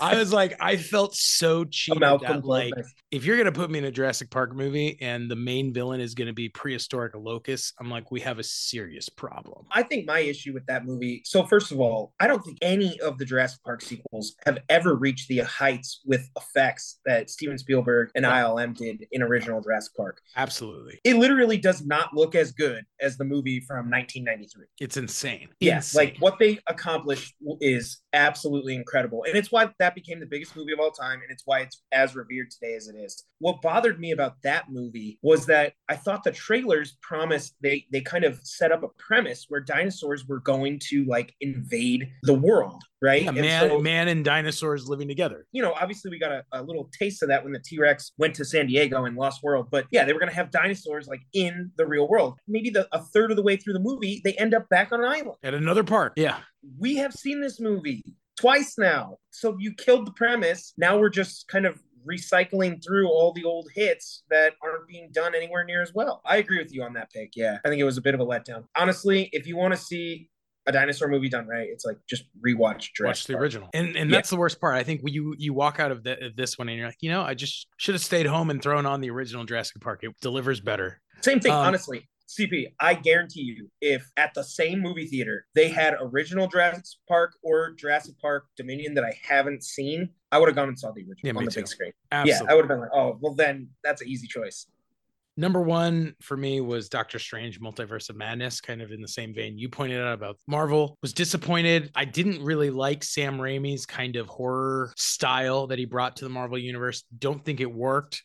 I was like, I felt so cheap. That, like, if you're gonna put me in a Jurassic Park movie and the main villain is gonna be prehistoric locust, I'm like, we have a serious problem. I think my issue with that movie. So first of all, I don't think any of the Jurassic Park sequels have ever reached the heights with effects that Steven Spielberg and ILM did in original Jurassic Park. Absolutely Absolutely. It literally does not look as good as the movie from 1993. It's insane. Yes, like what they accomplished is absolutely incredible. And it's why that became the biggest movie of all time. And it's why it's as revered today as it is. What bothered me about that movie was that I thought the trailers promised they they kind of set up a premise where dinosaurs were going to like invade the world right? Yeah, man, so, man and dinosaurs living together. You know, obviously we got a, a little taste of that when the T Rex went to San Diego and Lost World. But yeah, they were going to have dinosaurs like in the real world. Maybe the a third of the way through the movie, they end up back on an island at another park. Yeah, we have seen this movie twice now. So you killed the premise. Now we're just kind of recycling through all the old hits that aren't being done anywhere near as well. I agree with you on that pick. Yeah. I think it was a bit of a letdown. Honestly, if you want to see a dinosaur movie done right, it's like just rewatch Jurassic Watch the Park. original. And and yeah. that's the worst part. I think you you walk out of the, this one and you're like, you know, I just should have stayed home and thrown on the original Jurassic Park. It delivers better. Same thing, um, honestly. CP, I guarantee you, if at the same movie theater they had original Jurassic Park or Jurassic Park Dominion that I haven't seen, I would have gone and saw the original yeah, on the too. big screen. Absolutely. Yeah, I would have been like, oh, well, then that's an easy choice. Number one for me was Doctor Strange Multiverse of Madness, kind of in the same vein you pointed out about Marvel. Was disappointed. I didn't really like Sam Raimi's kind of horror style that he brought to the Marvel universe. Don't think it worked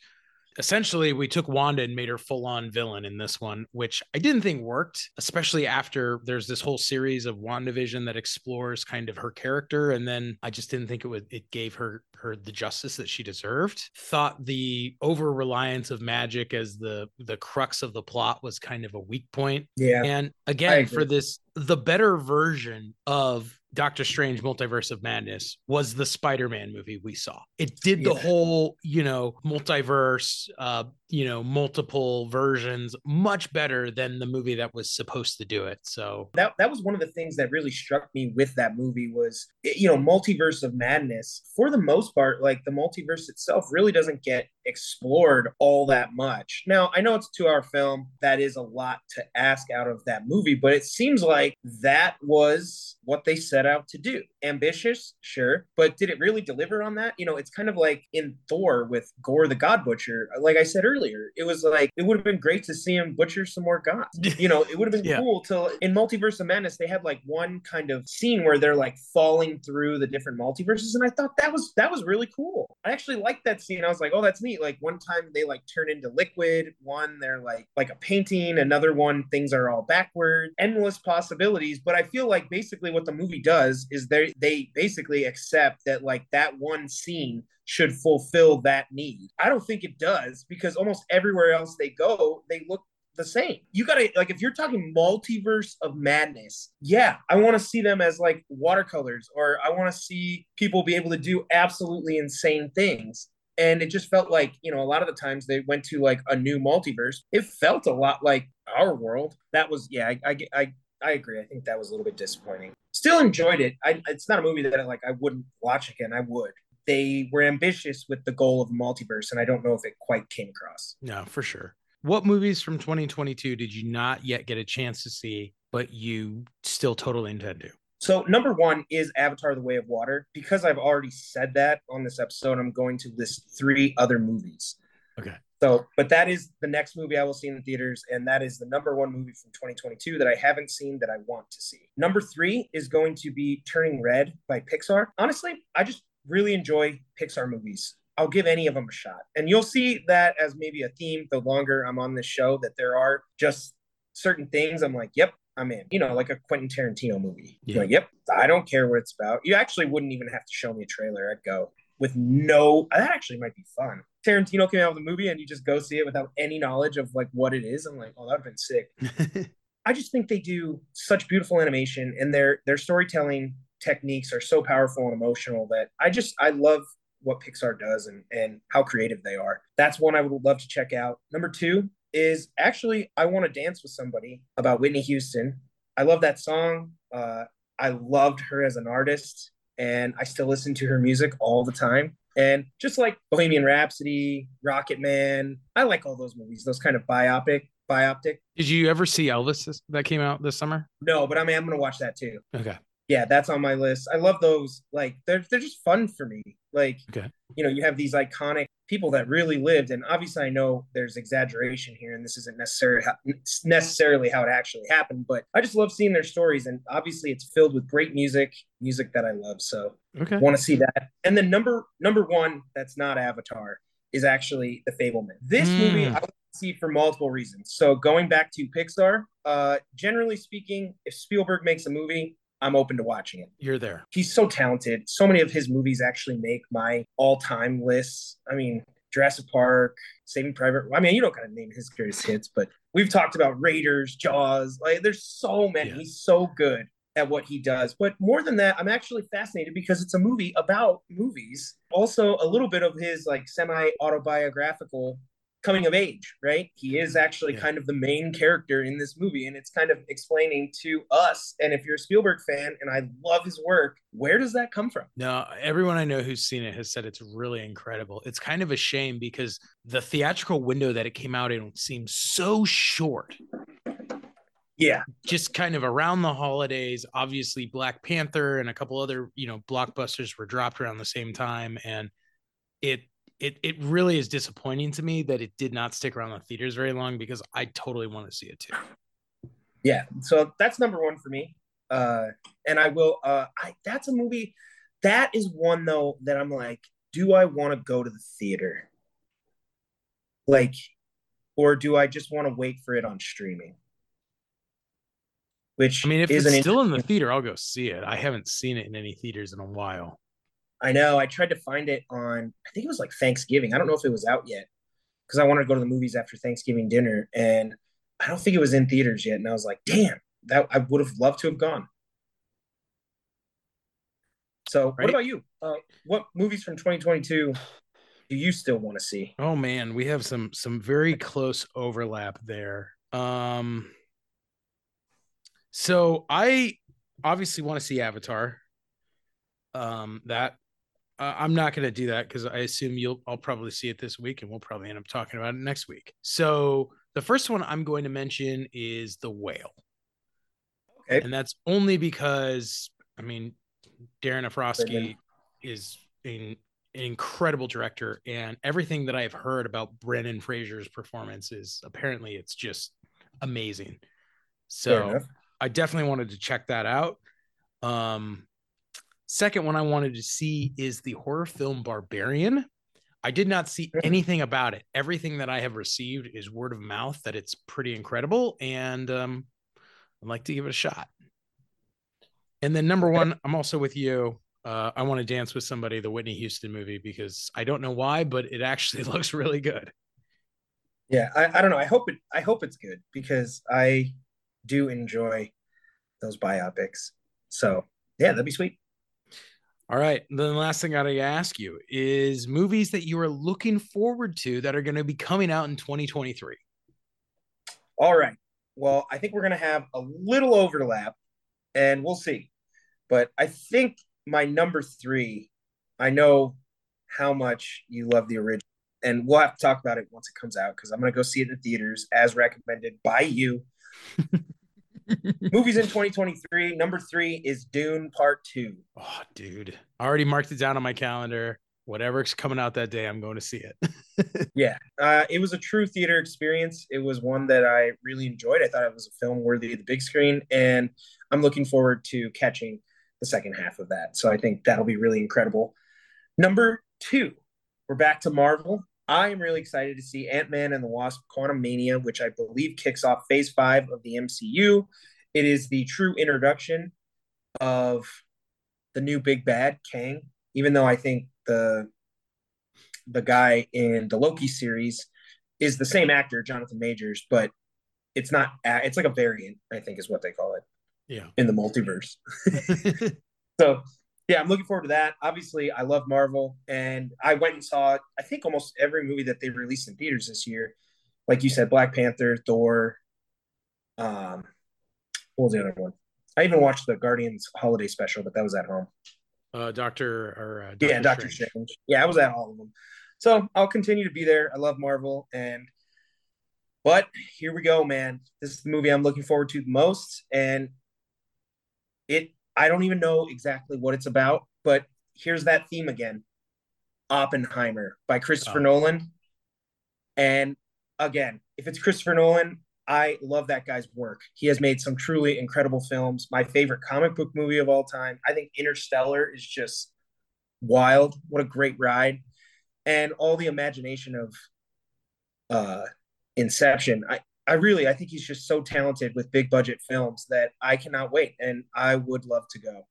essentially we took Wanda and made her full on villain in this one, which I didn't think worked, especially after there's this whole series of WandaVision that explores kind of her character. And then I just didn't think it would, it gave her, her the justice that she deserved. Thought the over reliance of magic as the, the crux of the plot was kind of a weak point. Yeah. And again, for this, the better version of Doctor Strange Multiverse of Madness was the Spider-Man movie we saw. It did the yeah. whole, you know, multiverse, uh, you know, multiple versions much better than the movie that was supposed to do it. So that that was one of the things that really struck me with that movie was you know, Multiverse of Madness. For the most part, like the multiverse itself really doesn't get explored all that much. Now, I know it's a 2-hour film. That is a lot to ask out of that movie, but it seems like that was what they set out to do. Ambitious, sure, but did it really deliver on that? You know, it's kind of like in Thor with Gorr the God Butcher. Like I said earlier, it was like it would have been great to see him butcher some more gods. *laughs* You know, it would have been yeah. cool to in Multiverse of Madness they had like one kind of scene where they're like falling through the different multiverses, and I thought that was that was really cool. I actually liked that scene. I was like, oh, that's neat. Like one time they like turn into liquid, one they're like like a painting, another one things are all backward, endless possibilities. But I feel like basically what the movie does is they they basically accept that like that one scene should fulfill that need. I don't think it does because almost everywhere else they go, they look the same. You gotta like if you're talking multiverse of madness, yeah, I want to see them as like watercolors, or I want to see people be able to do absolutely insane things. And it just felt like, you know, a lot of the times they went to like a new multiverse. It felt a lot like our world. That was, yeah, I, I, I I agree. I think that was a little bit disappointing. Still enjoyed it. I, it's not a movie that I, like I wouldn't watch again. I would. They were ambitious with the goal of multiverse, and I don't know if it quite came across. No, for sure. What movies from 2022 did you not yet get a chance to see, but you still totally intend to? So number one is Avatar: The Way of Water. Because I've already said that on this episode, I'm going to list three other movies. Okay. So, but that is the next movie I will see in the theaters, and that is the number one movie from 2022 that I haven't seen that I want to see. Number three is going to be Turning Red by Pixar. Honestly, I just really enjoy Pixar movies. I'll give any of them a shot. And you'll see that as maybe a theme the longer I'm on this show, that there are just certain things I'm like, yep, I'm in. You know, like a Quentin Tarantino movie. Yeah. Like, yep, I don't care what it's about. You actually wouldn't even have to show me a trailer. I'd go with no. That actually might be fun. Tarantino came out with a movie and you just go see it without any knowledge of like what it is. I'm like, oh, that'd been sick. *laughs* I just think they do such beautiful animation and their their storytelling techniques are so powerful and emotional that I just I love what Pixar does and and how creative they are. That's one I would love to check out. Number 2 is actually I want to dance with somebody about Whitney Houston. I love that song. Uh, I loved her as an artist and I still listen to her music all the time. And just like Bohemian Rhapsody, Rocket Man, I like all those movies, those kind of biopic bioptic. Did you ever see Elvis this, that came out this summer? No, but I mean, I'm gonna watch that too. Okay. Yeah, that's on my list. I love those. Like they're they're just fun for me. Like Okay. you know, you have these iconic people that really lived, and obviously, I know there's exaggeration here, and this isn't necessarily how, necessarily how it actually happened. But I just love seeing their stories, and obviously, it's filled with great music, music that I love. So Okay. want to see that. And then number number one, that's not Avatar, is actually The Fabelman. This Mm. movie I want to see for multiple reasons. So going back to Pixar, uh, generally speaking, if Spielberg makes a movie, I'm open to watching it. You're there. He's so talented. So many of his movies actually make my all-time lists. I mean, Jurassic Park, Saving Private. I mean, you don't gotta name his greatest hits, but we've talked about Raiders, Jaws. Like, there's so many. Yeah. He's so good at what he does. But more than that, I'm actually fascinated because it's a movie about movies. Also, a little bit of his like semi-autobiographical coming of age, right? He is mm-hmm. actually Yeah. kind of the main character in this movie, and it's kind of explaining to us. And if you're a Spielberg fan, and I love his work, where does that come from? No, everyone I know who's seen it has said it's really incredible. It's kind of a shame because the theatrical window that it came out in seems so short. Yeah, Just kind of around the holidays. Obviously, Black Panther and a couple other, you know, blockbusters were dropped around the same time. And it it it really is disappointing to me that it did not stick around the theaters very long because I totally want to see it too. yeah. So that's number one for me. Uh, and I will. Uh, I that's a movie. That is one though that I'm like, do I want to go to the theater? Like, or do I just want to wait for it on streaming? Which I mean, if it's still in the theater, I'll go see it. I haven't seen it in any theaters in a while. I know. I tried to find it on. I think it was like Thanksgiving. I don't know if it was out yet because I wanted to go to the movies after Thanksgiving dinner, and I don't think it was in theaters yet. And I was like, damn, that I would have loved to have gone. So, Right. what about you? Uh, what movies from 2022 do you still want to see? Oh man, we have some some very *laughs* close overlap there. Um so I obviously want to see Avatar. Um that uh, I'm not going to do that cuz I assume you'll I'll probably see it this week and we'll probably end up talking about it next week. So the first one I'm going to mention is The Whale. Okay. And that's only because I mean Darren Brilliant. is an, an incredible director, and everything that I've heard about Brendan Fraser's performance is apparently it's just amazing. So. I definitely wanted to check that out. Um, second one I wanted to see is the horror film Barbarian. I did not see anything about it. Everything that I have received is word of mouth that it's pretty incredible, and um, I'd like to give it a shot. And then number one, I'm also with you. Uh, I want to dance with somebody, the Whitney Houston movie, because I don't know why, but it actually *laughs* looks really good. Yeah, I, I don't know. I hope it. I hope it's good because I do enjoy those biopics. So yeah, that'd be sweet. All right. Then the last thing I gotta ask you is movies that you are looking forward to that are going to be coming out in 2023. All right. Well, I think we're going to have a little overlap and we'll see. But I think my number three, I know how much you love the original, and we'll have to talk about it once it comes out because I'm going to go see it in the theaters as recommended by you. *laughs* Movies in 2023. Number three is Dune Part Two. Oh, dude. I already marked it down on my calendar. Whatever's coming out that day, I'm going to see it. *laughs* Yeah, uh, it was a true theater experience. It was one that I really enjoyed. I thought it was a film worthy of the big screen, and I'm looking forward to catching the second half of that. So I think that'll be really incredible. Number two, we're back to Marvel. I am really excited to see Ant Man and the Wasp Quantumania, which I believe kicks off phase five of the MCU. it is the true introduction of the new big bad Kang. Even though I think the the guy in the Loki series is the same actor, Jonathan Majors, but it's not. It's like a variant, I think, is what they call it. Yeah, in the multiverse. *laughs* so yeah, I'm looking forward to that. Obviously, I love Marvel, and I went and saw I think almost every movie that they released in theaters this year. Like you said, Black Panther, Thor. Um, what was the other one? I even watched the Guardians holiday special, but that was at home. Uh, Doctor or uh, Doctor yeah, Doctor Strange. Strange. Yeah, I was at all of them. So I'll continue to be there. I love Marvel, and but here we go, man. This is the movie I'm looking forward to the most, and it I don't even know exactly what it's about, but here's that theme again Oppenheimer by Christopher oh. Nolan. And again, if it's Christopher Nolan, I love that guy's work. He has made some truly incredible films. My favorite comic book movie of all time. I think Interstellar is just wild. What a great ride. And all the imagination of uh Inception. I I really I think he's just so talented with big budget films that I cannot wait and I would love to go.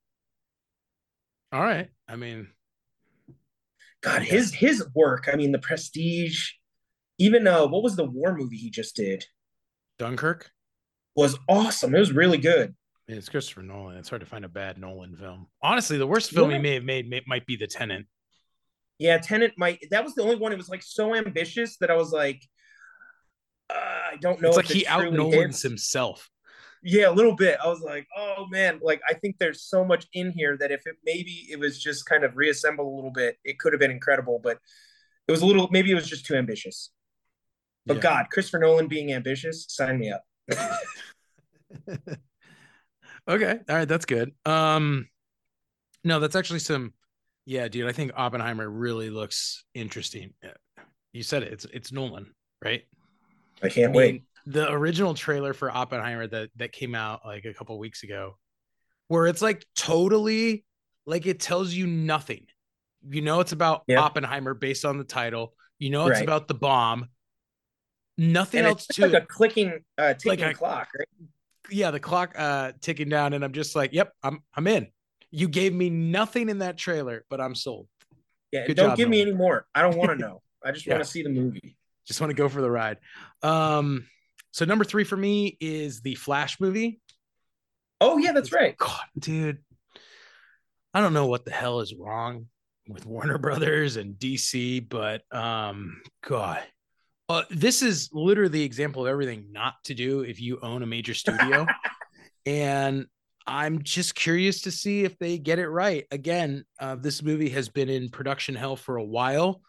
All right. I mean God, his his work, I mean the prestige, even uh what was the war movie he just did? Dunkirk was awesome. It was really good. it's Christopher Nolan. It's hard to find a bad Nolan film. Honestly, the worst film yeah. he may have made may, might be The Tenet. Yeah, Tenet might. That was the only one. It was like so ambitious that I was like, uh, I don't know. It's like he out Nolan's himself. Yeah, a little bit. I was like, oh man, like I think there's so much in here that if it maybe it was just kind of reassembled a little bit, it could have been incredible. But it was a little. Maybe it was just too ambitious. But yeah. God, Christopher Nolan being ambitious, sign me up. *laughs* *laughs* okay, all right, that's good. Um, no, that's actually some. Yeah, dude, I think Oppenheimer really looks interesting. You said it. It's it's Nolan, right? I can't I mean, wait. The original trailer for Oppenheimer that that came out like a couple weeks ago, where it's like totally like it tells you nothing. You know, it's about. Oppenheimer based on the title. You know, it's right. about the bomb. Nothing and else to like it. a clicking, uh, ticking like a, clock, right? Yeah, the clock uh ticking down, and I'm just like, yep, I'm I'm in. You gave me nothing in that trailer, but I'm sold. Yeah, Good don't job, give Nolan. me any more. I don't want to *laughs* know. I just yeah. want to see the movie just want to go for the ride. Um, so number three for me is the Flash movie. Oh yeah, that's right. God, dude, I don't know what the hell is wrong with Warner Brothers and DC, but um, God, uh, this is literally the example of everything not to do if you own a major studio. *laughs* and I'm just curious to see if they get it right. Again, uh, this movie has been in production hell for a while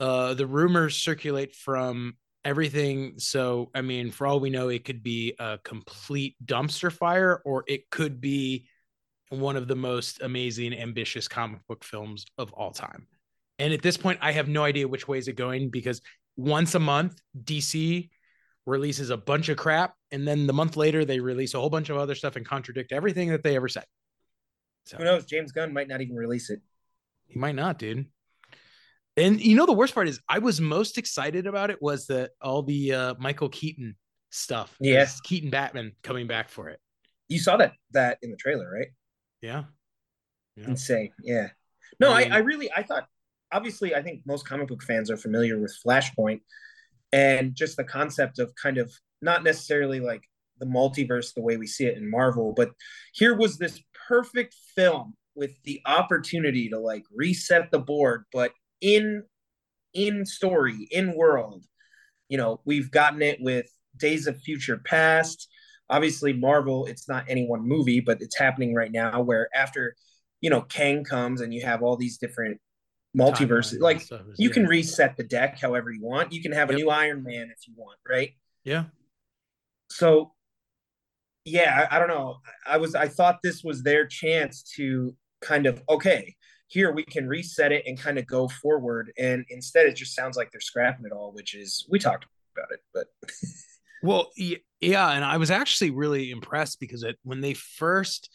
uh, the rumors circulate from everything. So, I mean, for all we know, it could be a complete dumpster fire, or it could be one of the most amazing, ambitious comic book films of all time. And at this point, I have no idea which way is it going because once a month, DC releases a bunch of crap, and then the month later, they release a whole bunch of other stuff and contradict everything that they ever said. So, Who knows? James Gunn might not even release it. He might not, dude. And you know the worst part is I was most excited about it was that all the uh, Michael Keaton stuff. Yes, Keaton Batman coming back for it. You saw that that in the trailer, right? Yeah. yeah. Insane. Yeah. No, I, mean, I, I really I thought obviously I think most comic book fans are familiar with Flashpoint and just the concept of kind of not necessarily like the multiverse the way we see it in Marvel, but here was this perfect film with the opportunity to like reset the board, but in in story, in world. You know, we've gotten it with Days of Future Past. Obviously, Marvel, it's not any one movie, but it's happening right now where after, you know, Kang comes and you have all these different multiverses. Like stuff, you yeah. can reset the deck however you want. You can have a yep. new Iron Man if you want, right? Yeah. So yeah, I, I don't know. I was I thought this was their chance to kind of okay, here we can reset it and kind of go forward and instead it just sounds like they're scrapping it all which is we talked about it but *laughs* well yeah and i was actually really impressed because it, when they first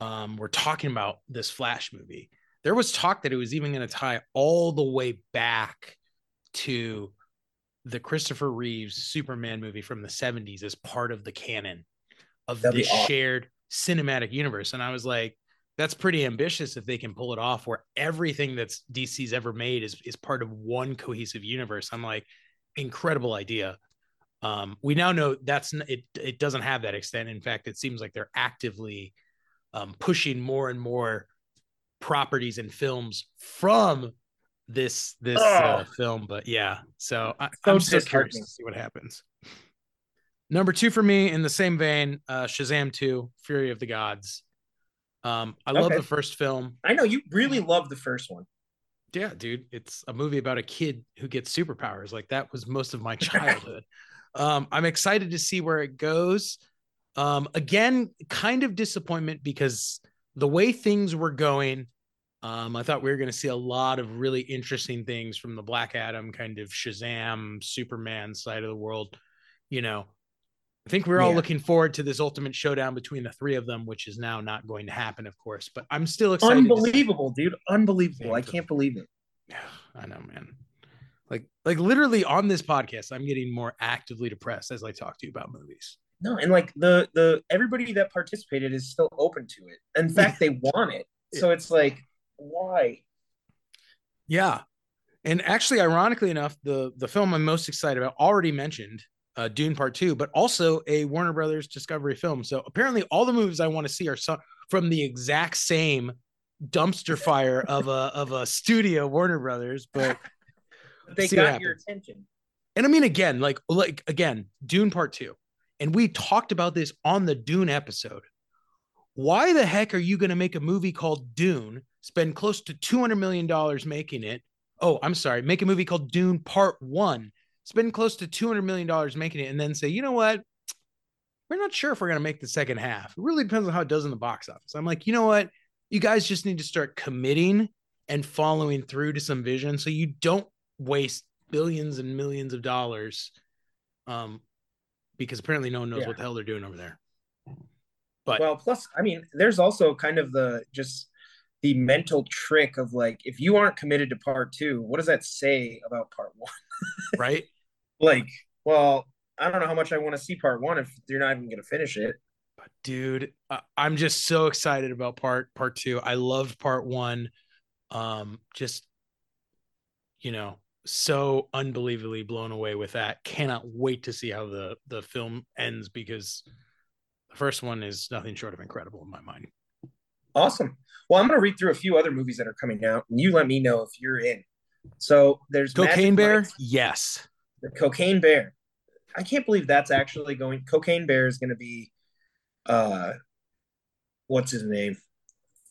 um, were talking about this flash movie there was talk that it was even going to tie all the way back to the christopher reeves superman movie from the 70s as part of the canon of That'd this awesome. shared cinematic universe. And I was like, that's pretty ambitious if they can pull it off where everything that's DC's ever made is is part of one cohesive universe. I'm like, incredible idea. Um, we now know that's it. It doesn't have that extent. In fact, it seems like they're actively um, pushing more and more properties and films from this this uh, film. But yeah, so I, So I'm so curious to see what happens. Number two for me, in the same vein, uh, Shazam Two: Fury of the Gods. Um, I love the first film. I know you really love the first one. Yeah, dude, it's a movie about a kid who gets superpowers. Like that was most of my *laughs* childhood. um, I'm excited to see where it goes. Um, again, kind of disappointment because the way things were going, um, I thought we were going to see a lot of really interesting things from the Black Adam kind of Shazam, Superman side of the world. You know, I think we're all Yeah. looking forward to this ultimate showdown between the three of them, which is now not going to happen, of course. But I'm still excited. Unbelievable, dude. Unbelievable. I can't believe it. Yeah, *sighs* I know, man. Like, like literally on this podcast, I'm getting more actively depressed as I talk to you about movies. No, and like the the everybody that participated is still open to it. In fact, they want it. So it's like, why? Yeah, and actually, ironically enough, the the film I'm most excited about already mentioned, uh, Dune Part Two, but also a Warner Brothers Discovery film. So apparently, all the movies I want to see are so, from the exact same dumpster fire of a of a studio, Warner Brothers. But *laughs* They got your attention. and I mean, again, like like again, Dune Part Two, and we talked about this on the Dune episode. Why the heck are you going to make a movie called Dune? Spend close to two hundred million dollars making it. Oh, I'm sorry, make a movie called Dune Part One. Spend close to two hundred million dollars making it, and then say, you know what? We're not sure if we're going to make the second half. It really depends on how it does in the box office. I'm like, you know what? You guys just need to start committing and following through to some vision, so you don't waste billions and millions of dollars um because apparently no one knows Yeah. what the hell they're doing over there but Well, plus, I mean, there's also kind of the just the mental trick of like, if you aren't committed to part two, what does that say about part one? *laughs* right Like, well, I don't know how much I want to see part one if you're not even going to finish it. but dude i'm just so excited about part part two. I loved part one. Um just you know so unbelievably blown away with that. Cannot wait to see how the the film ends because the first one is nothing short of incredible in my mind. Awesome. Well, I'm going to read through a few other movies that are coming out, and you let me know if you're in. So there's cocaine Magic bear? Yes the Cocaine Bear. I can't believe that's actually going. Cocaine Bear is going to be, uh, what's his name?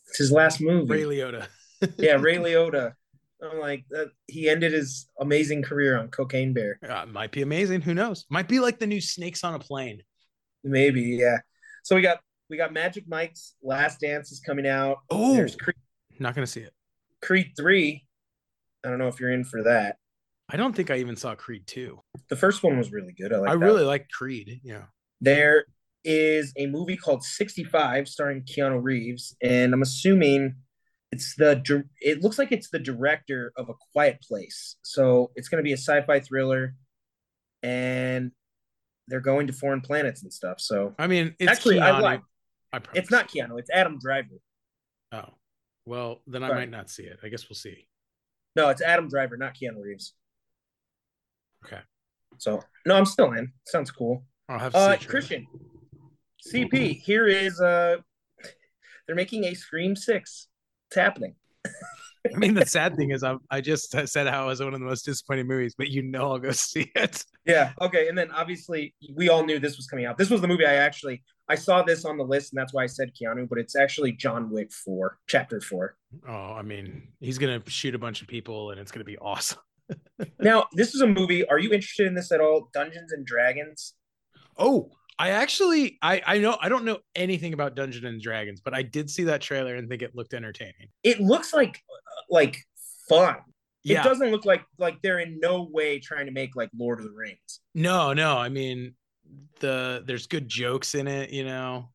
It's his last movie. ray liotta *laughs* yeah, Ray *laughs* Liotta. I'm like that. He ended his amazing career on Cocaine Bear. Uh, might be amazing. Who knows? Might be like the new Snakes on a Plane. Maybe, yeah. So we got we got Magic Mike's Last Dance is coming out. Oh, There's Creed, not gonna see it. Creed three. I don't know if you're in for that. I don't think I even saw Creed two. The first one was really good. I like. I really like Creed. Yeah. There is a movie called 65 starring Keanu Reeves, and I'm assuming it's the it looks like it's the director of A Quiet Place. So it's going to be a sci-fi thriller, and they're going to foreign planets and stuff. So I mean, it's Actually, I Keanu. lied. I it's not Keanu, it's Adam Driver. Oh, well, then I Sorry. might not see it. I guess we'll see. No, it's Adam Driver, not Keanu Reeves. Okay. So no, I'm still in. Sounds cool. I'll have to Uh, Christian, CP, here is uh, *laughs* they're making a Scream Six. It's happening. I mean, the *laughs* sad thing is, I, I just said how it was one of the most disappointing movies, but you know I'll go *laughs* see it. Yeah. Okay. And then obviously we all knew this was coming out. This was the movie I actually I saw this on the list, and that's why I said Keanu. But it's actually John Wick Four, Chapter Four. Oh, I mean, he's gonna shoot a bunch of people, and it's gonna be awesome. *laughs* Now, this is a movie. Are you interested in this at all? Dungeons and Dragons. Oh, I actually, I I know I don't know anything about Dungeons and Dragons, but I did see that trailer and think it looked entertaining. It looks like like fun. Yeah. It doesn't look like like they're in no way trying to make like Lord of the Rings. No, no. I mean, the there's good jokes in it. You know,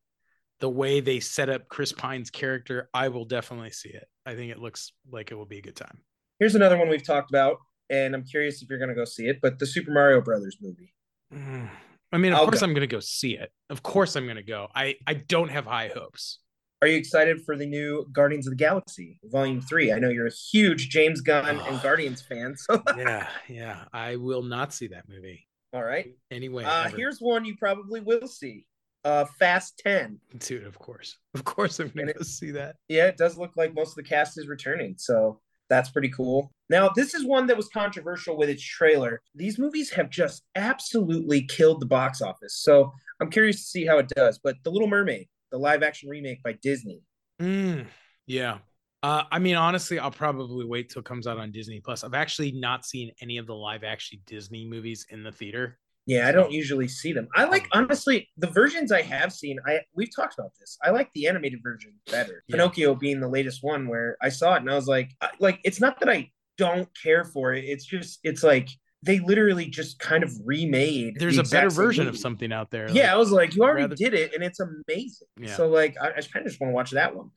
the way they set up Chris Pine's character, I will definitely see it. I think it looks like it will be a good time. Here's another one we've talked about, and I'm curious if you're going to go see it. But the Super Mario Brothers movie. Mm, I mean, of I'll course go. I'm going to go see it. Of course I'm going to go. I I don't have high hopes. Are you excited for the new Guardians of the Galaxy Volume Three? I know you're a huge James Gunn and Oh. Guardians fan. So, *laughs* yeah, yeah. I will not see that movie all right. anyway. Uh, here's one you probably will see. Uh, Fast Ten. dude. Of course, of course, I'm going to go see that. Yeah, it does look like most of the cast is returning, so that's pretty cool. Now, this is one that was controversial with its trailer. These movies have just absolutely killed the box office, so I'm curious to see how it does. But The Little Mermaid, the live action remake by Disney. Mm, yeah. Uh, I mean, honestly, I'll probably wait till it comes out on Disney Plus. I've actually not seen any of the live action Disney movies in the theater. Yeah, I don't usually see them. I like Oh. honestly the versions I have seen. I we've talked about this. I like the animated version better. Yeah. Pinocchio being the latest one, where I saw it and I was like, I, like it's not that I don't care for it. It's just it's like they literally just kind of remade. There's the a better version of something out there. Yeah, I was like, you already rather- did it, and it's amazing. Yeah. So like, I, I kind of just want to watch that one.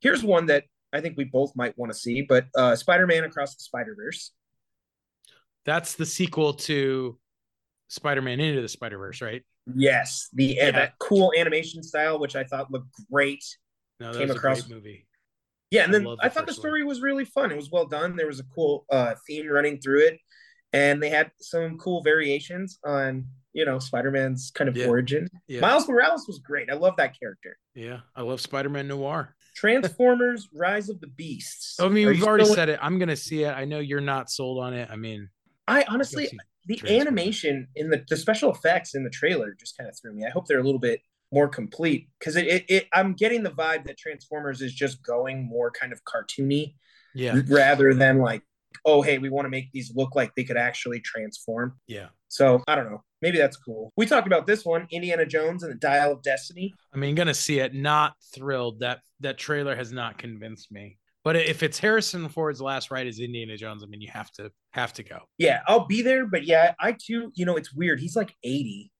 Here's one that I think we both might want to see, but uh Spider-Man Across the Spider-Verse. that's the sequel to Spider-Man Into the Spider-Verse, right? Yes, the Yeah. that cool animation style, which I thought looked great. No, that Came was across- a great movie. Yeah, and I then I, the thought the story was really fun. It was well done. There was a cool uh, theme running through it, and they had some cool variations on you know Spider-Man's kind of Yeah. origin. Yeah, Miles Morales was great. I love that character. yeah. I love Spider-Man Noir. Transformers: *laughs* Rise of the Beasts. I mean, Are we've already still- said it. I'm gonna see it. I know you're not sold on it. I mean, I honestly, the animation in the the special effects in the trailer just kind of threw me. I hope they're a little bit more complete because it, it, it I'm getting the vibe that Transformers is just going more kind of cartoony yeah, rather than like, oh hey, we want to make these look like they could actually transform. yeah. So I don't know. Maybe that's cool. We talked about this one, Indiana Jones and the Dial of Destiny. I mean, gonna see it. Not thrilled. That that trailer has not convinced me. But if it's Harrison Ford's last ride as Indiana Jones, I mean, you have to have to go. Yeah, I'll be there, but yeah, I too, you know, it's weird. He's like 80.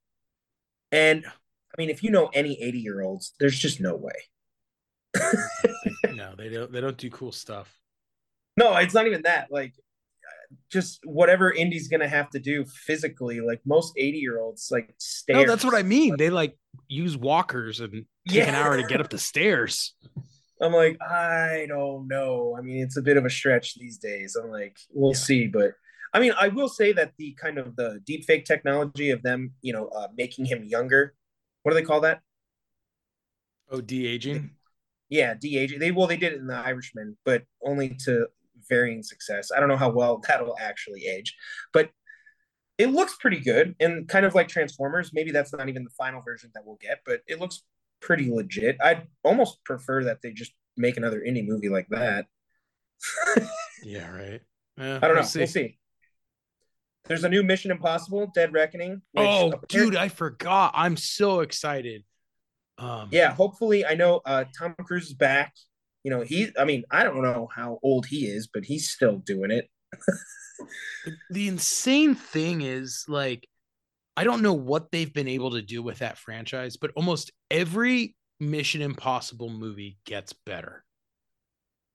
And I mean, if you know any 80 year olds, there's just no way. *laughs* no, they don't. They don't do cool stuff. No, it's not even that. Like, uh, just whatever Indy's gonna have to do physically, like most 80 year olds, like stairs. No, that's what I mean. They like use walkers and take an hour to get up the *laughs* stairs. I'm like, I don't know. I mean, it's a bit of a stretch these days. I'm like, we'll Yeah. see. But I mean, I will say that the kind of the deep fake technology of them, you know, uh, making him younger. What do they call that? Oh, de aging. Yeah, de-aging. They well, they did it in the Irishman, but only to varying success. I don't know how well *laughs* that'll actually age, but it looks pretty good and kind of like Transformers. Maybe that's not even the final version that we'll get, but it looks pretty legit. I'd almost prefer that they just make another indie movie like that. *laughs* Yeah, right. Eh, I don't know. we'll We'll see. There's a new Mission Impossible: Dead Reckoning. Oh, dude, I forgot. I'm so excited. Um, yeah. Hopefully, I know uh, Tom Cruise is back. You know, he. I mean, I don't know how old he is, but he's still doing it. *laughs* the insane thing is like I don't know what they've been able to do with that franchise, but almost every Mission Impossible movie gets better.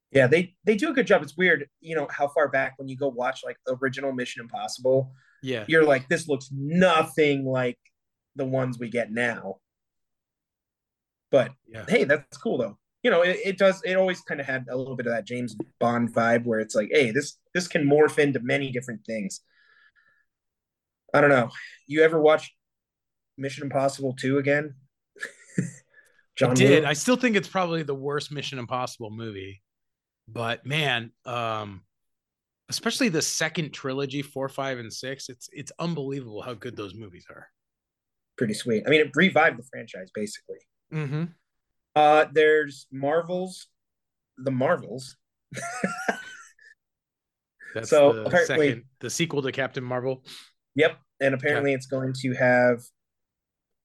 Yeah, they they do a good job. It's weird, you know, how far back when you go watch like original Mission Impossible, Yeah. you're like, this looks nothing like the ones we get now. But Yeah. hey, that's cool though. You know, it, it does. It always kind of had a little bit of that James Bond vibe, where it's like, hey, this this can morph into many different things. I don't know. You ever watch Mission Impossible two again? *laughs* I did. Woo? I still think it's probably the worst Mission Impossible movie. But man, um, especially the second trilogy, four, five, and six, it's it's unbelievable how good those movies are. pretty sweet. I mean, it revived the franchise basically. Mm-hmm. Uh, there's Marvels, the Marvels. That's So, the apparently- second, the sequel to Captain Marvel. Yep, and apparently it's going to have,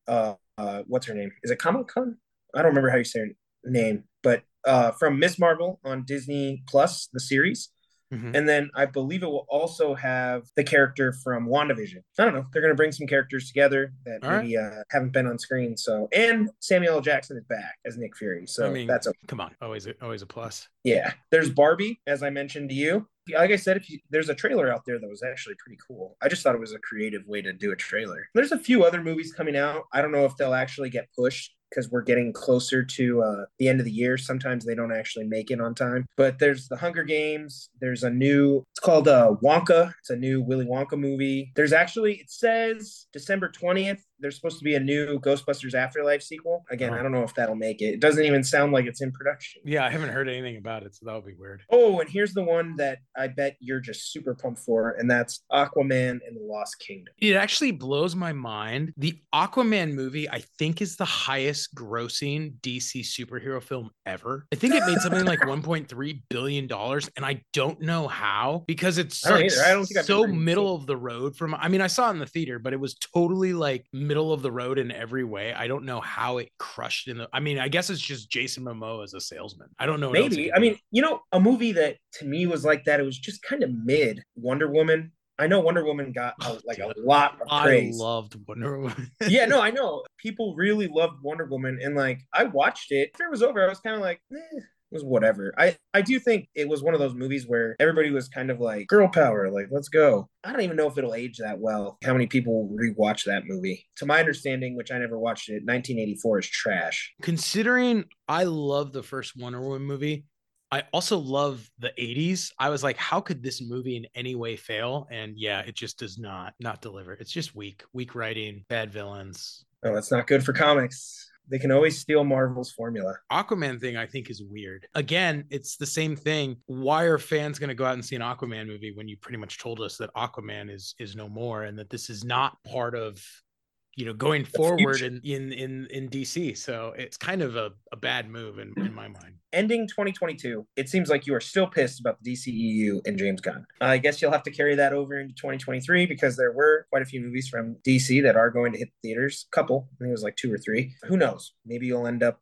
uh, uh, what's her name? Is it Comic Con? I don't remember how you say her name, but uh, from Miss Marvel on Disney Plus, the series, Mhm. and then I believe it will also have the character from WandaVision. I don't know. They're going to bring some characters together that All right. maybe uh, haven't been on screen. So, and Samuel L. Jackson is back as Nick Fury. So I mean, that's okay. come on, always a, always a plus. Yeah. There's Barbie, as I mentioned to you. Like I said, if you, there's a trailer out there that was actually pretty cool. I just thought it was a creative way to do a trailer. There's a few other movies coming out. I don't know if they'll actually get pushed because we're getting closer to uh, the end of the year. Sometimes they don't actually make it on time. But there's the Hunger Games. There's a new. It's called uh, Wonka. It's a new Willy Wonka movie. There's actually. It says December twentieth there's supposed to be a new Ghostbusters Afterlife sequel. Again, uh-huh. I don't know if that'll make it. It doesn't even sound like it's in production. Yeah, I haven't heard anything about it, so that'll be weird. Oh, and here's the one that I bet you're just super pumped for, and that's Aquaman and the Lost Kingdom. It actually blows my mind. The Aquaman movie, I think, is the highest grossing DC superhero film ever. I think it made something like *laughs* 1.3 billion dollars, and I don't know how because it's like. I don't think so middle of the road from. I mean, I saw it in the theater, but it was totally like middle of the road in every way. I don't know how it crushed in the. I mean, I guess it's just Jason Momoa as a salesman. I don't know. Maybe. I mean, you know, a movie that to me was like that. It was just kind of mid. Wonder Woman. I know Wonder Woman got a, like a lot of I praise. loved Wonder Woman. *laughs* yeah, no, I know. People really loved Wonder Woman, and like I watched it. After it was over, I was kind of like, eh, was whatever. I I do think it was one of those movies where everybody was kind of like girl power, like let's go. I don't even know if it'll age that well. How many people rewatch that movie? To my understanding, which I never watched it, 1984 is trash. Considering I love the first Wonder Woman movie, I also love the 80s. I was like, how could this movie in any way fail? And yeah, it just does not not deliver. It's just weak, weak writing, bad villains. Oh, that's not good for comics. They can always steal Marvel's formula. Aquaman thing I think is weird. Again, it's the same thing. Why are fans going to go out and see an Aquaman movie when you pretty much told us that Aquaman is is no more and that this is not part of you know going forward in in in in DC. So it's kind of a, a bad move in, in my mind. Ending 2022, it seems like you are still pissed about the DCEU and James Gunn. I guess you'll have to carry that over into 2023 because there were quite a few movies from DC that are going to hit the theaters. Couple, I think it was like two or three. Who knows? Maybe you'll end up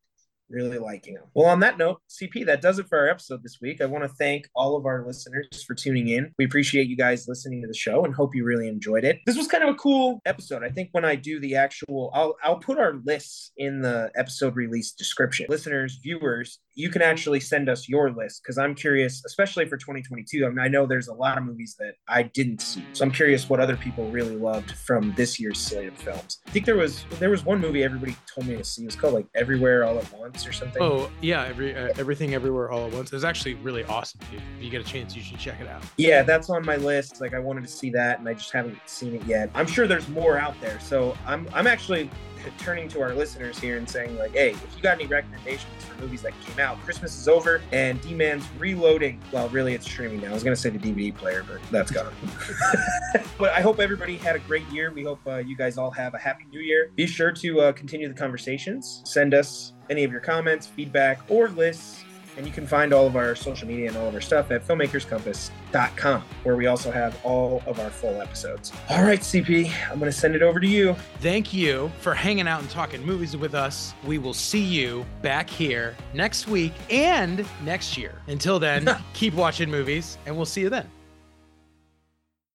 really liking them. Well, on that note, CP, that does it for our episode this week. I want to thank all of our listeners for tuning in. We appreciate you guys listening to the show and hope you really enjoyed it. This was kind of a cool episode. I think when I do the actual, I'll I'll put our lists in the episode release description. Listeners, viewers, you can actually send us your list because I'm curious, especially for 2022. I mean, I know there's a lot of movies that I didn't see, so I'm curious what other people really loved from this year's slate of films. I think there was there was one movie everybody told me to see. It was called like Everywhere All at Once or something. Oh yeah, every uh, everything everywhere all at once. It was actually really awesome. If if you get a chance, you should check it out. Yeah, that's on my list. Like I wanted to see that and I just haven't seen it yet. I'm sure there's more out there. So I'm I'm actually turning to our listeners here and saying like, hey, if you got any recommendations for movies that came out, Christmas is over and D-Man's reloading. Well, really it's streaming now. I was gonna say the DVD player, but that's gone. *laughs* but I hope everybody had a great year. We hope uh, you guys all have a happy new year. Be sure to uh, continue the conversations. Send us any of your comments, feedback, or lists and you can find all of our social media and all of our stuff at filmmakerscompass.com, where we also have all of our full episodes. All right, CP, I'm going to send it over to you. Thank you for hanging out and talking movies with us. We will see you back here next week and next year. Until then, *laughs* keep watching movies, and we'll see you then.